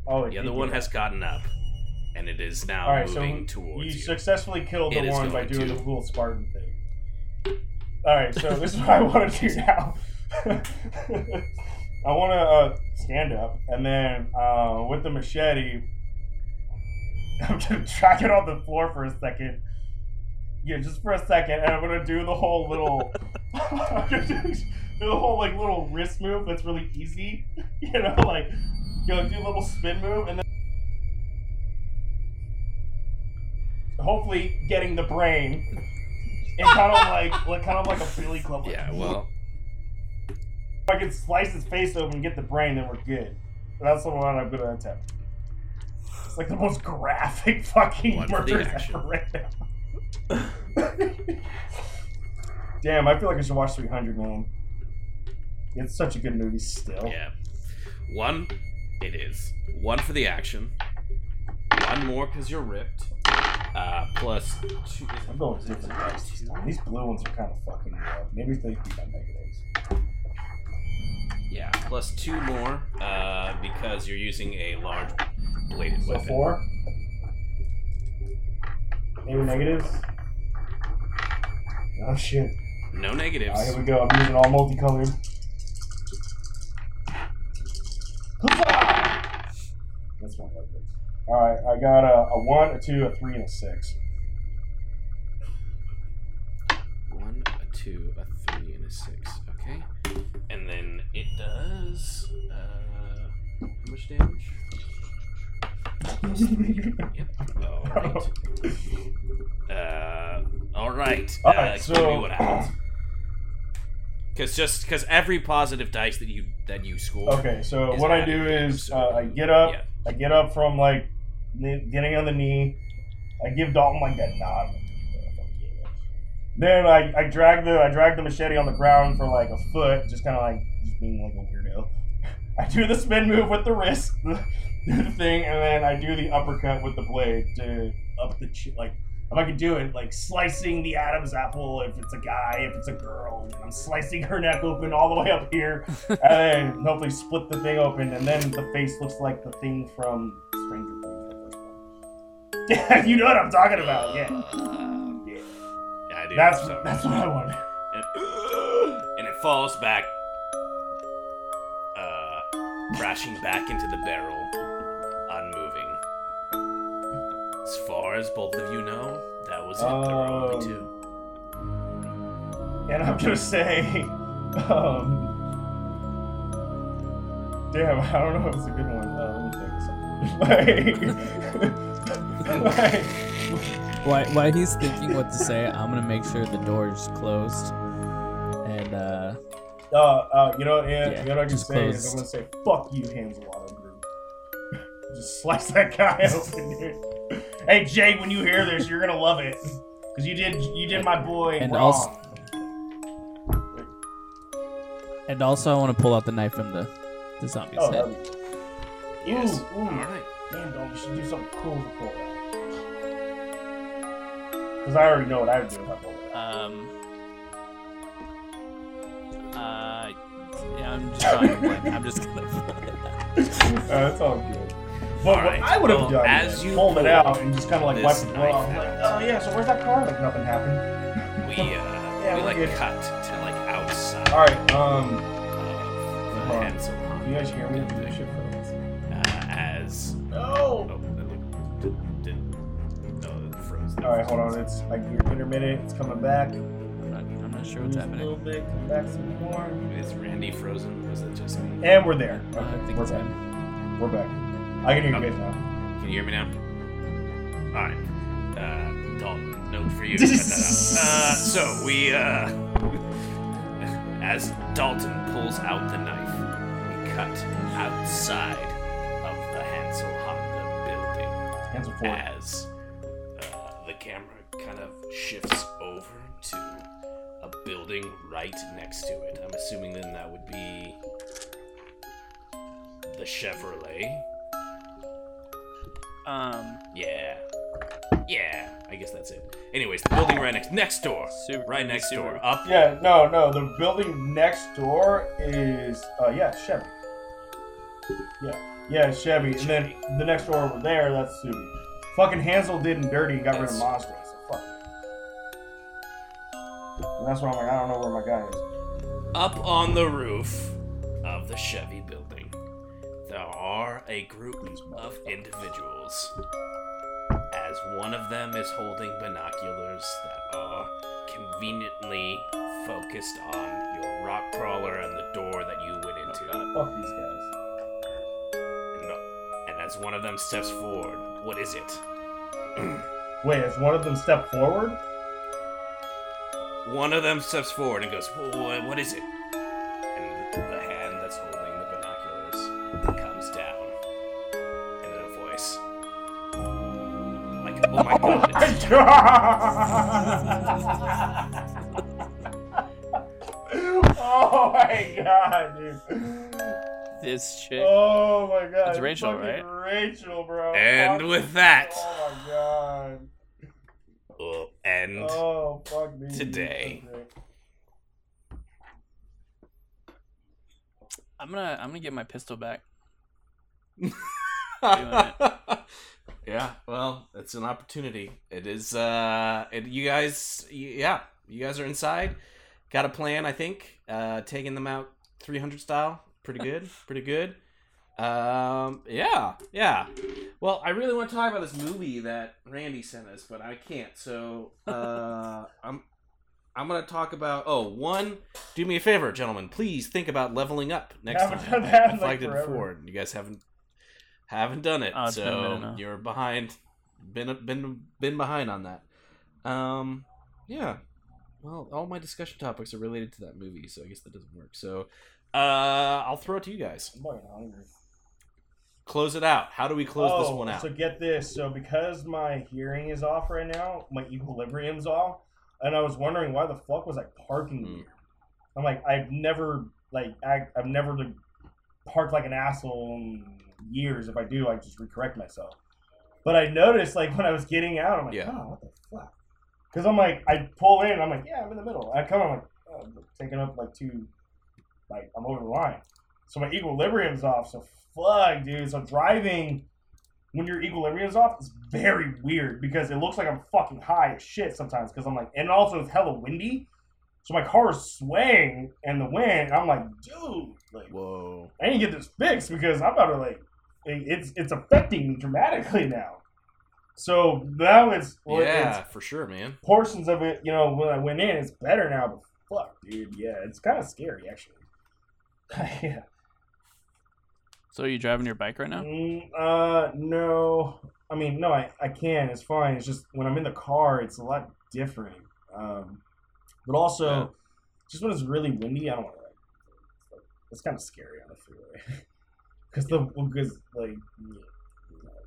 oh, The other one has gotten up, and it is now All right, so moving you towards you. successfully killed It the is one by going doing to. the cool Spartan thing. All right, so this is what I want to do now. I want to uh, stand up, and then uh, with the machete, I'm gonna track it on the floor for a second. Yeah, just for a second, and I'm gonna do the whole little, I'm do do the whole like little wrist move that's really easy. You know, like you know, do a little spin move, and then hopefully getting the brain, and kind of like, like kind of like a billy club. like, Yeah, well, if I can slice his face open and get the brain, then we're good. That's the one I'm gonna attempt. It's like the most graphic fucking One for the murders action. ever right now. Damn, I feel like I should watch 300, man. It's such a good movie still. yeah. One, it is. One for the action. One more because you're ripped. Uh, plus two. I'm going with different dice this time. These blue ones are kind of fucking me up. Maybe they negatives. Yeah, plus two more uh, because you're using a large bladed So weapon. four. Maybe negatives. Oh shit. No negatives. Ah, here we go. I'm using all multicolored. That's one this. Alright, I got a, a one, a two, a three, and a six. One, a two, a three, and a six. Okay. And then it does. Uh, how much damage? Yep. All right. Uh, all right. All uh, right, give so- what happens. Because just because every positive dice that you that you score. Okay, so what I do is uh, I get up, Yeah. I get up from like getting on the knee. I give Dalton like that nod. Then I, I drag the I drag the machete on the ground for like a foot, just kind of like just being like a weirdo. I do the spin move with the wrist, do the thing, and then I do the uppercut with the blade to up the ch- like if I could do it, like slicing the Adam's apple if it's a guy, if it's a girl, and I'm slicing her neck open all the way up here, and then hopefully split the thing open, and then the face looks like the thing from Stranger Things, the first one. Yeah, you know what I'm talking about, yeah. Uh, yeah. yeah, I do. That's so- that's what I wanted. and it falls back, uh, crashing back into the barrel, As far as both of you know, that was it. There were only Um, two. And I'm gonna say, um, damn, I don't know if it's a good one. Uh, let me think of something. like, like, While, while he's thinking what to say, I'm gonna make sure the door's closed. And uh, uh, uh, you know, what, yeah, Yeah, you know what I can just say is I'm gonna say, fuck you, Hansel Auto group. Just slice that guy open, dude. Hey Jay, when you hear this, you're gonna love it, cause you did you did my boy And wrong. also- and also, I want to pull out the knife from the the zombie's oh, head. that'd Yes. Ooh, ooh. All right. Damn, dog, you should do something cool to pull that. Because I already know what I would do if I pulled it. Um. Uh. Yeah, I'm just drawing a blank. I'm just gonna pull it out. Uh, that's all good. But All what right, I would have well, done as is you pulled it pull out and just kind of like this wiped the blood off. Like, out. oh yeah, so where's that car? Like nothing happened. We, uh, Yeah, we like good. cut to like outside All right, um, of the Hold on. Can you guys hear me? Do this shit for us. uh, as No. oh, did, did, no, it froze. All right, hold on. It's like you're intermittent. It's coming back. I'm not, I'm not sure what's Just A little bit. Come back some more. Is Randy frozen? Was it just me? And we're there. Uh, Okay, I think we're it's back. him. We're back. I can hear you guys now. Can you hear me now? All right. Uh, Dalton, note for you. Cut that out. Uh, so we, uh, as Dalton pulls out the knife, we cut outside of the Hansel Honda building Hands are forward. as uh, the camera kind of shifts over to a building right next to it. I'm assuming then that would be the Chevrolet. Um. Yeah. Yeah, I guess that's it. Anyways, the building right next next door. Super- right next super- door. Up. Yeah, no, no. The building next door is, uh, yeah, Chevy. Yeah, yeah, it's Chevy. And then the next door over there, that's Subi. Fucking Hansel did him dirty and got rid of Yes. Mazda, so fuck. And that's why I'm like, I don't know where my guy is. Up on the roof of the Chevy building, there are a group of individuals. As one of them is holding binoculars that are conveniently focused on your rock crawler and the door that you went into. Fuck these guys. and, and as one of them steps forward, what is it? Wait, as one of them stepped forward? One of them steps forward and goes, "Wha- "What is it?" Like, "Oh my god!" oh my god, dude. This chick. Oh my god. It's Rachel, fucking right? Rachel, bro. And Fuck. with that, Oh my god. we'll end. Oh fuck me. Today. I'm gonna. I'm gonna get my pistol back. yeah, well, it's an opportunity. It is. Uh, it, you guys, yeah, you guys are inside. Got a plan, I think. Uh, taking them out 300 style. Pretty good. pretty good. Um, yeah, yeah. Well, I really want to talk about this movie that Randy sent us, but I can't. So, uh, I'm. I'm gonna talk about. Oh, one. Do me a favor, gentlemen. Please think about leveling up next Haven't time. done that in, I like, flagged it before. You guys haven't haven't done it, Oh, it's been a minute so you're behind. Been been been behind on that. Um, yeah. Well, all my discussion topics are related to that movie, so I guess that doesn't work. So, uh, I'll throw it to you guys. I'm fucking hungry. Close it out. How do we close this one out? Oh, So get this. So because my hearing is off right now, my equilibrium's off. and I was wondering why the fuck was I parking Mm. here. I'm like, I've never like I, I've never like, parked like an asshole in years. If I do, I just recorrect myself. But I noticed like when I was getting out, I'm like, Yeah. oh, what the fuck? Because I'm like, I pull in, I'm like, yeah, I'm in the middle. I come, I'm like, oh, I'm taking up like two, like I'm over the line. So my equilibrium's off. So fuck, dude. So driving when your equilibrium's off is very weird because it looks like I'm fucking high as shit sometimes. Because I'm like, and also it's hella windy. So my car is swaying in the wind. And I'm like, dude, like Whoa. I to get this fixed because I'm about to like it's it's affecting me dramatically now. So now it's well, yeah, it's for sure, man. portions of it. You know, when I went in, it's better now. But fuck, dude, yeah, it's kind of scary actually. yeah. So are you driving your bike right now? Mm, uh, no. I mean, no, I, I can. It's fine. It's just when I'm in the car, it's a lot different. Um, but also, Yeah. just when it's really windy, I don't want to. Like, it's, like, it's kind of scary on the freeway because the because like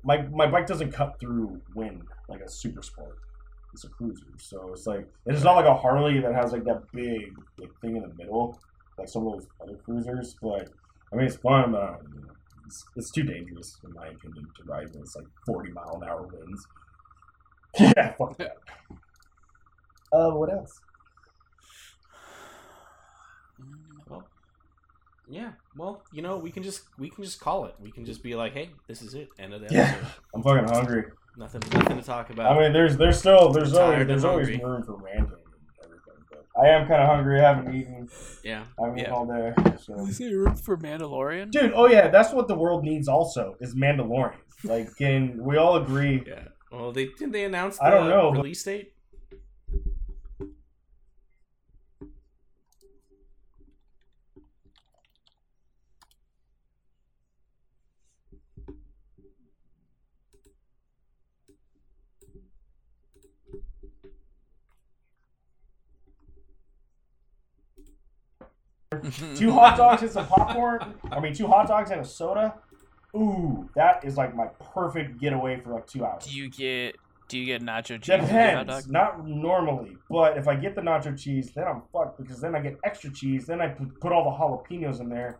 my my bike doesn't cut through wind like a super sport. It's a cruiser, so it's like it's not like a Harley that has like that big like thing in the middle, like some of those other cruisers. But I mean, it's fun, but uh, it's, it's too dangerous in my opinion to ride when it's like 40 mile an hour winds. yeah, fuck that. Uh, what else? Yeah. Well, you know, we can just we can just call it. We can just be like, hey, this is it. End of the episode. Yeah. I'm fucking hungry. Nothing, nothing to talk about. I mean, there's there's still there's Tired always there's always hungry. room for ranting and everything. But I am kind of hungry. I haven't eaten. yeah. I haven't eaten Yeah. all day. So. Is there room for Mandalorian? Dude, oh yeah, that's what the world needs. Also, is Mandalorian. Like, can we all agree? Yeah. Well, they did they announce the I don't know, release date? Two hot dogs and some popcorn. I mean, two hot dogs and a soda. Ooh, that is like my perfect getaway for like two hours. Do you get do you get nacho cheese? Depends. Not normally, but if I get the nacho cheese, then I'm fucked because then I get extra cheese. Then I put all the jalapenos in there,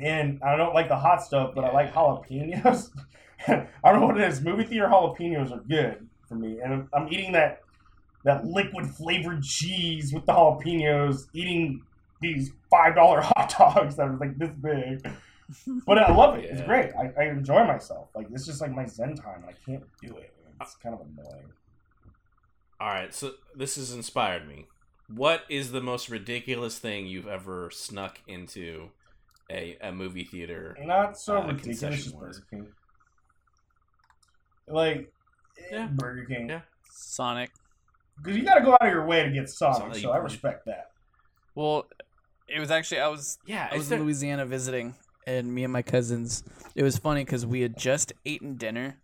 and I don't like the hot stuff, but I like jalapenos. I don't know what it is. Movie theater jalapenos are good for me, and I'm, I'm eating that that liquid flavored cheese with the jalapenos. Eating these five dollar hot dogs that are like this big. But I love it. It's great. I, I enjoy myself. Like it's just like my zen time. I can't do it. It's kind of annoying. All right. So this has inspired me. What is the most ridiculous thing you've ever snuck into a, a movie theater? Not so Uh, ridiculous. concession Burger King. Like Yeah. Burger King. Yeah. Sonic. Because you got to go out of your way to get Sonic, Sonic, so I respect that. Well, it was actually I was Yeah. I was there, in Louisiana visiting, and me and my cousins. It was funny because we had just eaten dinner,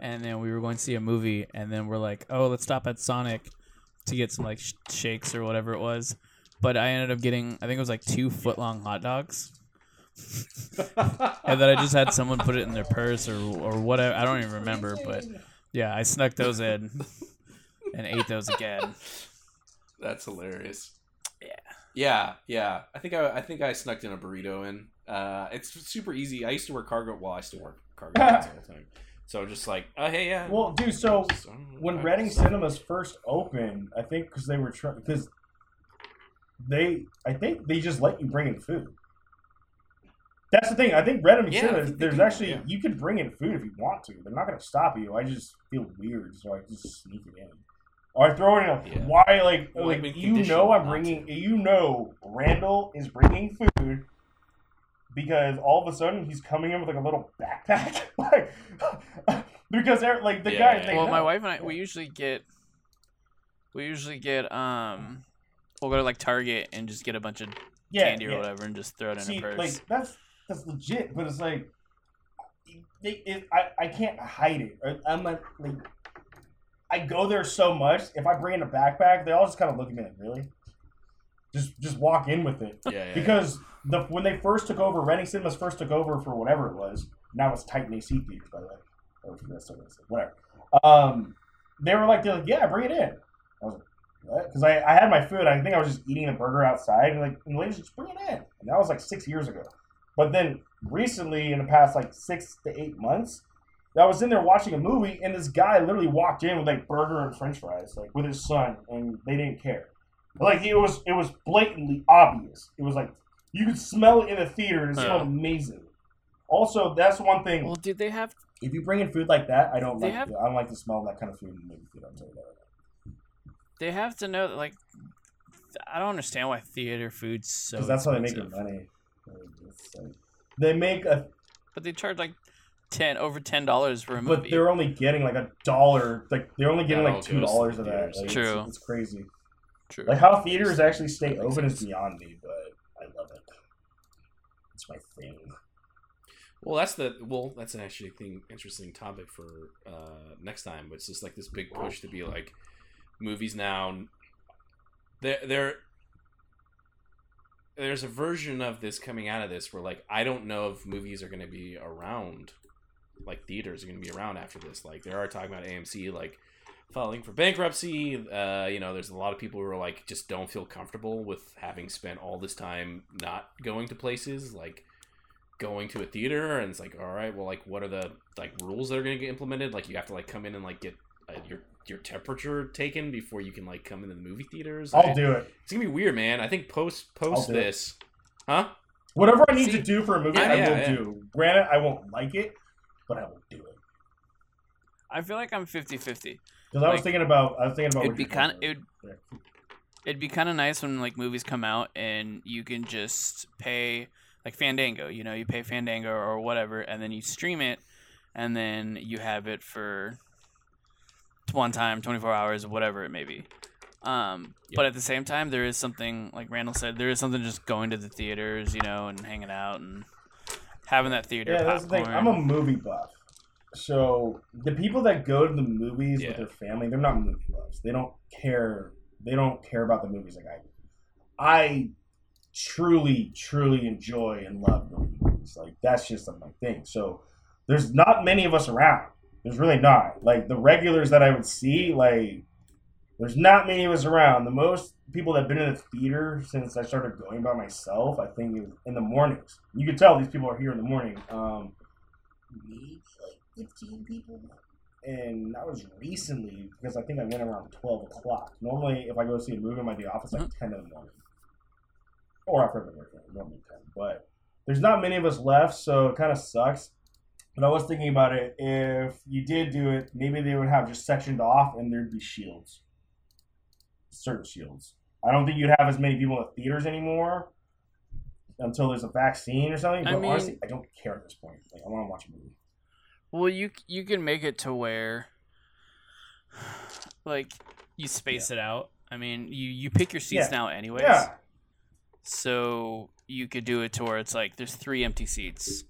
and then we were going to see a movie, and then we're like, "Oh, let's stop at Sonic to get some like sh- shakes or whatever it was." But I ended up getting, I think it was like two foot long hot dogs, and then I just had someone put it in their purse or or whatever. I don't even remember, but yeah, I snuck those in and ate those again. That's hilarious. Yeah. Yeah. I think I, I think I snuck in a burrito in. Uh, it's super easy. I used to work cargo. Well, I still work cargo pants all the time. So just like, oh hey, yeah. Well, dude, so when Reading Cinemas first opened, I think because they were trying, because they, I think they just let you bring in food. That's the thing. I think Reading Yeah, Cinemas, think there's actually yeah. you can bring in food if you want to. They're not going to stop you. I just feel weird, so I just sneak it in. Or throwing throw it in. A, Yeah. Why, like, Well, like you know, I'm not bringing. You know, Randall is bringing food because all of a sudden he's coming in with like a little backpack, like because they're like the Yeah, guy. yeah, they well, my wife and I we usually get we usually get um we'll go to like Target and just get a bunch of yeah, candy or yeah. whatever and just throw it in See, a purse. like that's that's legit, but it's like they, it, I I can't hide it. Or I'm like, like I go there so much. If I bring in a backpack, they all just kind of look at me like, really? Just just walk in with it Yeah, yeah, yeah. because the when they first took over, Reading Cinemas first took over for whatever it was. Now it's Titan AC theaters, by the way. Or that's what whatever. Um, they were like, they're like, yeah, bring it in. I was like, "What?" Because I, I had my food. I think I was just eating a burger outside, and like, and the ladies just bring it in. And that was like six years ago. But then recently, in the past like six to eight months, I was in there watching a movie, and this guy literally walked in with like burger and French fries, like with his son, and they didn't care. Like it was, it was blatantly obvious. It was like you could smell it in the theater, and it smelled Yeah. amazing. Also, that's one thing. Well, dude, they have if you bring in food like that, I don't like. have- I don't like the smell of that kind of food in the movie theater. I'll tell you that. they have to know that like I don't understand why theater food's so because that's how they make their money. Like, it's like- they make a, But they charge like ten over ten dollars for a movie. but they're only getting like a dollar. Like they're only getting That like two dollars of that. Like, it's- True. It's, crazy. True. Like how theaters actually stay That makes open is beyond me, but I love it. It's my thing. Well, that's the well. That's an actually thing, interesting topic for uh, next time. But it's just like this big push to be like movies now. There, there, there's a version of this coming out of this where like I don't know if movies are going to be around, like theaters are going to be around after this. Like they are talking about AMC like filing for bankruptcy. Uh, you know, there's a lot of people who are like just don't feel comfortable with having spent all this time not going to places like going to a theater and it's like all right well like what are the like rules that are going to get implemented like you have to like come in and like get uh, your your temperature taken before you can like come into the movie theaters I'll I- do it. it's gonna be weird man i think post post I'll it. this huh Whatever I need See- to do for a movie, Yeah, I yeah, will yeah. do. Granted, I won't like it, but I will do it. I feel like I'm 50-50. Because I was thinking about, I was thinking about. It'd be kind of it. Yeah. It'd be kind of nice when like movies come out and you can just pay like Fandango. You know, you pay Fandango or whatever, and then you stream it, and then you have it for one time, twenty four hours, whatever it may be. Um, But at the same time, there is something like Randall said. There is something just going to the theaters, you know, and hanging out and having that theater Yeah, that's the thing. I'm a movie buff. So the people that go to the movies Yeah. with their family, they're not movie buffs. They don't care. They don't care about the movies like I do. I truly, truly enjoy and love movies. Like that's just my thing. So there's not many of us around. There's really not. Like the regulars that I would see, like there's not many of us around. The most people that have been in the theater since I started going by myself, I think, is in the mornings. You can tell these people are here in the morning. Um, maybe like 15 people. And that was recently because I think I went around 12 o'clock. Normally, if I go see a movie, I might be office like 10 in the morning. Or after working, normally 10. But there's not many of us left, so it kind of sucks. But I was thinking about it. If you did do it, maybe they would have just sectioned off and there'd be shields. Certain shields. I don't think you'd have as many people in the theaters anymore until there's a vaccine or something. I But mean- honestly, I don't care at this point. Like, I want to watch a movie. Well, you you can make it to where, like, you space it out. I mean, you you pick your seats Yeah. now, anyways. Yeah. So you could do it to where it's like there's three empty seats,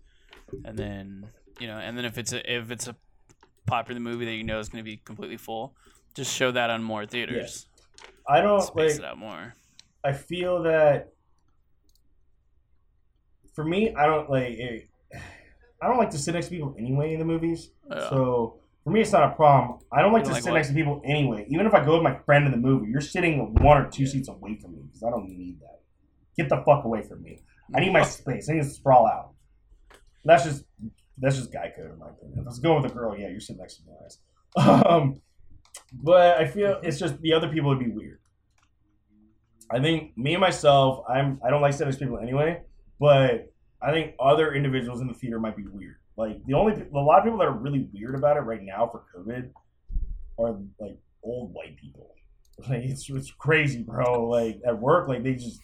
and then you know, and then if it's a if it's a popular movie that you know is going to be completely full, just show that on more theaters. I don't Space like. it out more. I feel that for me, I don't like. It, I don't like to sit next to people anyway in the movies. Yeah. So for me, it's not a problem. I don't like You to sit next to people anyway. Even if I go with my friend in the movie, you're sitting one or two seats away from me because I don't need that. Get the fuck away from me. I need my space. I need to sprawl out. That's just that's just guy code in my opinion. If I was going with a girl, yeah, you're sitting next to me. Um, but I feel it's just the other people would be weird. I think me and myself, I'm I don't like sitting people anyway, but I think other individuals in the theater might be weird. Like the only a lot of people that are really weird about it right now for COVID are like old white people. Like it's it's crazy, bro. Like at work, like they just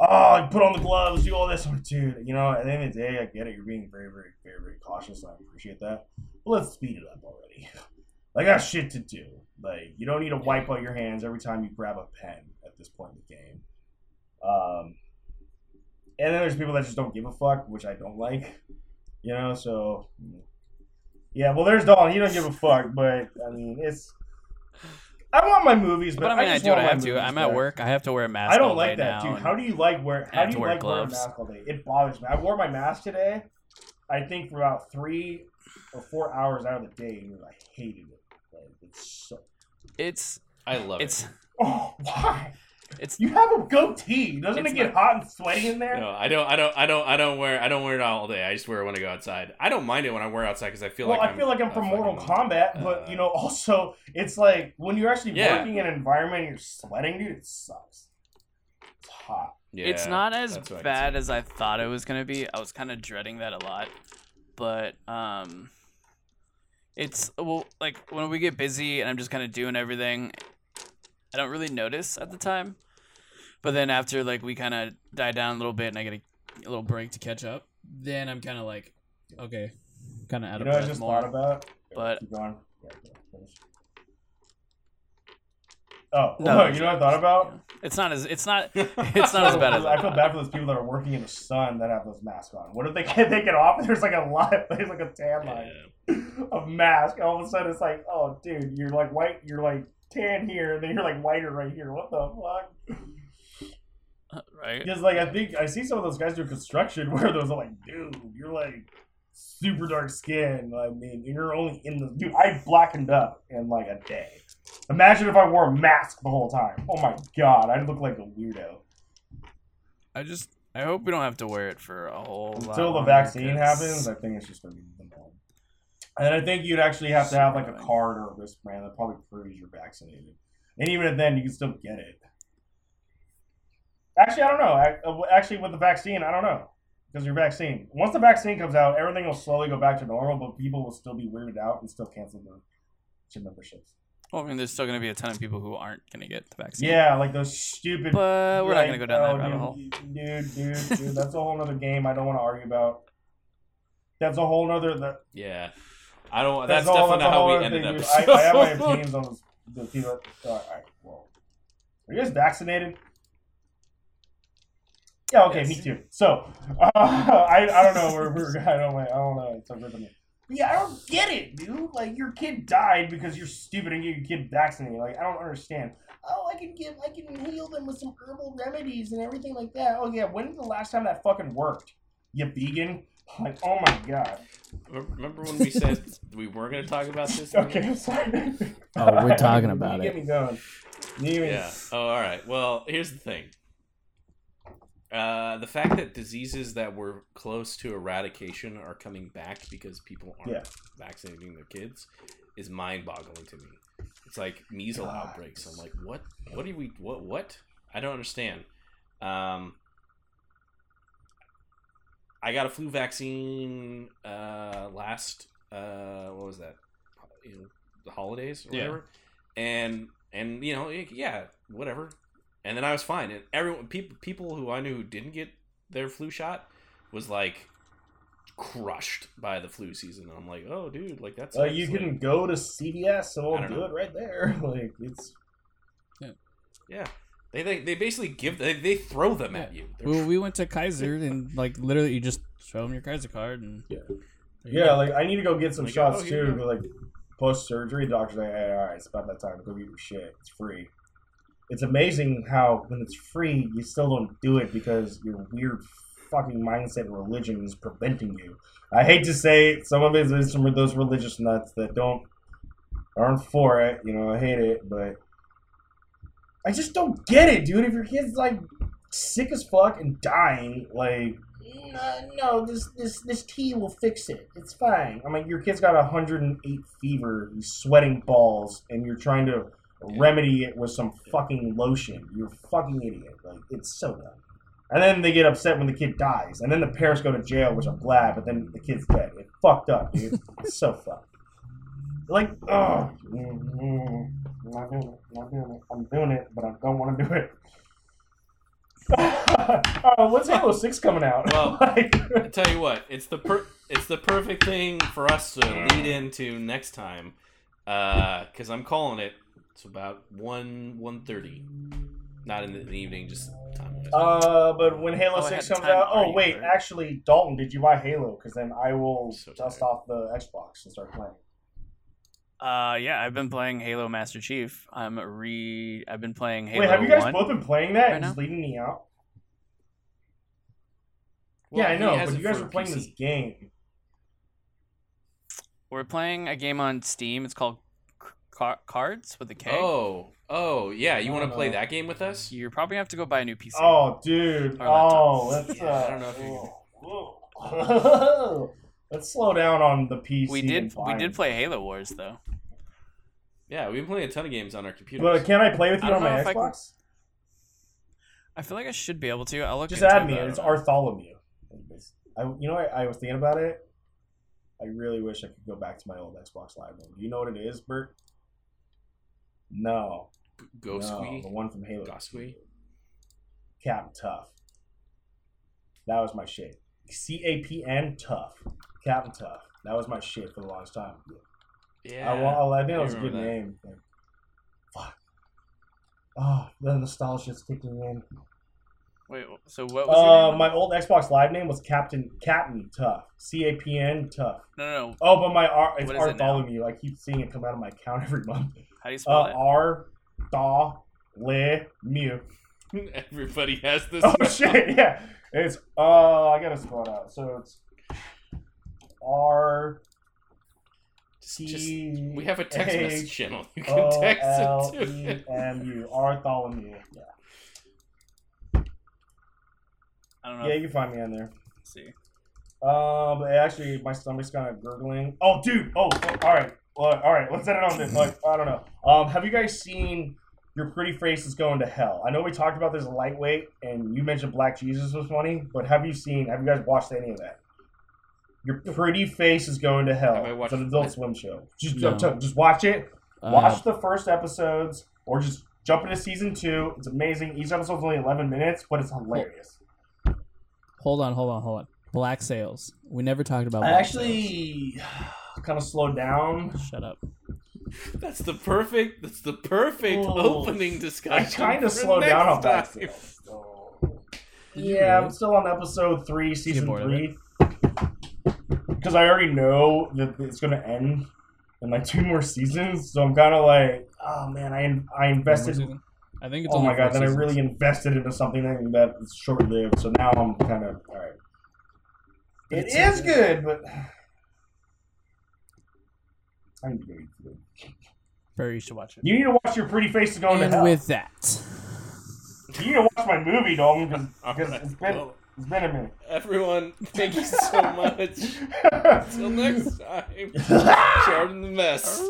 oh put on the gloves, do all this, dude. You know, at the end of the day, I get it. You're being very, very, very, very cautious. I appreciate that. But let's speed it up already. I got shit to do. Like you don't need to wipe out your hands every time you grab a pen at this point in the game. Um, and then there's people that just don't give a fuck, which I don't like. You know, so yeah. Well, there's Dalton. He don't give a fuck, but I mean, it's. I want my movies, but, But I mean, I, I do. I have to. I'm at work. I have to wear a mask. I don't like that, dude. How do you like wear? How do you wear like wearing a gloves. mask all day? It bothers me. I wore my mask today. I think for about three or four hours out of the day, and I hated it. Like, it's so. It's I love it's it. Oh, why? It's You have a goatee. Doesn't it get not- hot and sweaty in there? No, I don't. I don't. I don't. I don't wear. I don't wear it all day. I just wear it when I go outside. I don't mind it when I wear it outside because I feel like well, like I feel like I'm from Mortal fucking- Kombat, but uh, you know, also it's like when you're actually Yeah. working in an environment and you're sweating, dude, it sucks. It's hot. Yeah, it's not as that's I bad as I thought it was gonna be. I was kind of dreading that a lot, but um, it's well like when we get busy and I'm just kind of doing everything, I don't really notice at the time. But then after like we kind of die down a little bit and I get a A little break to catch up. Then I'm kind of like, okay, kind of out of. You of know, I just more. thought about. But- keep going. Yeah, yeah. Oh, No. you know what I thought about? it's not as it's not it's not as bad as I I, feel bad for those people that are working in the sun that have those masks on. What if they can't take it off there's like a lot. there's like a tan line of mask. All of a sudden, it's like, oh, dude, you're like white, you're like tan here, and then you're like whiter right here. What the fuck? right. Because like I think I see some of those guys do construction where those are like, dude, you're like super dark skin. I mean, you're only in the dude. I blackened up in like a day. Imagine if I wore a mask the whole time. Oh my god, I'd look like a weirdo. I just I hope we don't have to wear it for a whole lot Until the vaccine vaccine 'cause- happens, I think it's just gonna be the norm. And I think you'd actually have to have like a card or a wristband that probably proves you're vaccinated. And even then, you can still get it. Actually, I don't know. Uh, Actually, with the vaccine, I don't know because you're vaccine. Once the vaccine comes out, everything will slowly go back to normal, but people will still be weirded out and still cancel their gym memberships. Well, I mean, there's still gonna be a ton of people who aren't gonna get the vaccine. Yeah, like those stupid. but we're not gonna go down oh, that rabbit dude, hole. Dude, dude, dude, that's a whole other game. I don't want to argue about. That's a whole other. That, Yeah, I don't. That's, definitely that's a not how we ended up. I, I have my opinions on the people. All right, well, are you guys vaccinated? Yeah, okay, me too. So, uh, I, I don't know. We're, we're I don't I don't know. It's a rhythm. Yeah, I don't get it, dude. Like your kid died because you're stupid and you get your kid vaccinated. Like I don't understand. Oh, I can give, I can heal them with some herbal remedies and everything like that. Oh yeah, when's the last time that fucking worked? You vegan? Like, oh my god. Remember when we said we weren't going to talk about this? Okay, I'm sorry. Oh, we're talking about you it. Get me going. You get me- Yeah. Oh, all right. Well, here's the thing. Uh, the fact that diseases that were close to eradication are coming back because people aren't Yeah. vaccinating their kids is mind-boggling to me. It's like measles God. outbreaks. I'm like, what? What do we? What? What? I don't understand. Um, I got a flu vaccine uh, last. Uh, what was that? You know, the holidays or Yeah. whatever. And and you know, yeah, whatever. And then I was fine. And everyone, people, people who I knew who didn't get their flu shot was like crushed by the flu season. And I'm like, oh, dude, like that's. Uh, you can go to CVS and I we'll don't do know. it right there. Like it's Yeah. Yeah, they they, they basically give they, they throw them at you. They're Well, we went to Kaiser and like literally you just show them your Kaiser card and Yeah. Yeah. Like I need to go get some Like, shots oh, too. But like post surgery, doctor's like, hey, all right, it's about that time to go get your shit. It's free. It's amazing how when it's free, you still don't do it because your weird fucking mindset and religion is preventing you. I hate to say it, some of it is some of those religious nuts that don't aren't for it. You know, I hate it, but I just don't get it, dude. If your kid's like sick as fuck and dying, like no, no, this this this tea will fix it. It's fine. I mean, your kid's got 108 fever, he's sweating balls, and you're trying to remedy it with some fucking lotion. You're a fucking idiot. Like it's so dumb. And then they get upset when the kid dies, and then the parents go to jail, which I'm glad. But then the kid's dead. It's fucked up, dude. it's so fucked. Like, oh, I'm not doing it. I'm not doing it. I'm doing it, but I don't want to do it. uh, when's Halo Six coming out? Well, Like- I tell you what, it's the per- it's the perfect thing for us to lead into next time, because I'm calling it. It's about one one thirty, not in the, the evening, just time. Uh, but when Halo Oh, I Six comes out, oh wait, actually, Dalton, did you buy Halo? Because then I will So dust tired. off the Xbox and start playing. Uh, yeah, I've been playing Halo Master Chief. I'm re. I've been playing Halo wait, have you guys 1. both been playing that right and just now? leaving me out? Well, yeah, I know, but you guys for were playing PC. this game. We're playing a game on Steam. It's called C- car- cards with a K. Oh, oh, yeah. You want to play that game with us? You're probably gonna have to go buy a new PC. Oh, dude. Oh, laptop. let's. Yeah, Uh, I don't know if you- oh. let's slow down on the PC. we did we did play Halo Wars though. Yeah, we've been playing a ton of games on our computer. But can I play with I you on don't my know if I can- Xbox? I feel like I should be able to. I'll look. Just into add me. that. It's Artholomew. I, you know, I, I was thinking about it. I really wish I could go back to my old Xbox Live one. Do you know what it is, Bert? No. Go no, Squee. The one from Halo. Gosquee? Captain Tough. That was my shit. C A P N Tough. Captain Tough. That was my shit for the longest time. Yeah. I, I think I that was a good that. name. Like, fuck. Oh, the nostalgia's kicking in. Wait, so what was Uh, my old Xbox Live name was Captain Captain Tough. C A P N Tough. No, no, no. Oh, but my R it's is it? I keep seeing it come out of my account every month. How do you spell Uh, it? R Le Mew. Everybody has this. Oh now. shit! Yeah, it's uh I gotta spell it out. So it's R T. just- we have a text A message channel. You can text it to E it. M U. Yeah. I don't know. Yeah, if- you can find me on there. let's see. Uh, but actually, my stomach's kind of gurgling. Oh, dude. Oh, oh, all right. Well, all right. Let's end it on this. Like, I don't know. Um, have you guys seen your pretty face is going to hell? I know we talked about this lightweight, and you mentioned Black Jesus was funny, but have you seen? Have you guys watched any of that? Your pretty face is going to hell. Have I watched it's an Adult it? Swim show. Just, No. just watch it. Uh, Watch the first episodes, or just jump into season two. It's amazing. Each episode's only eleven minutes, but it's hilarious. hold on, hold on, hold on. Black Sails. We never talked about. I Black actually kind of slowed down. Sails. shut up. That's the perfect. That's the perfect Oh, opening I discussion. kind of for slowed down on next Black time. Sails. so- Did you Yeah, really? I'm still on episode three, season bored of three. Because I already know that it's gonna end in like two more seasons, so I'm kind of like, oh man, I I invested. One more season? I think it's Oh my god, four then I really invested into something that is short lived. So now I'm kind of all right. But It it's is good, but I need very go eat food. Barry, you should watch it. You need to watch your pretty face to go into And hell. with that, You need to watch my movie, Dalton, because Alright, it's been well, it's been a minute. everyone, thank you so much. Until next time, Jordan the mess.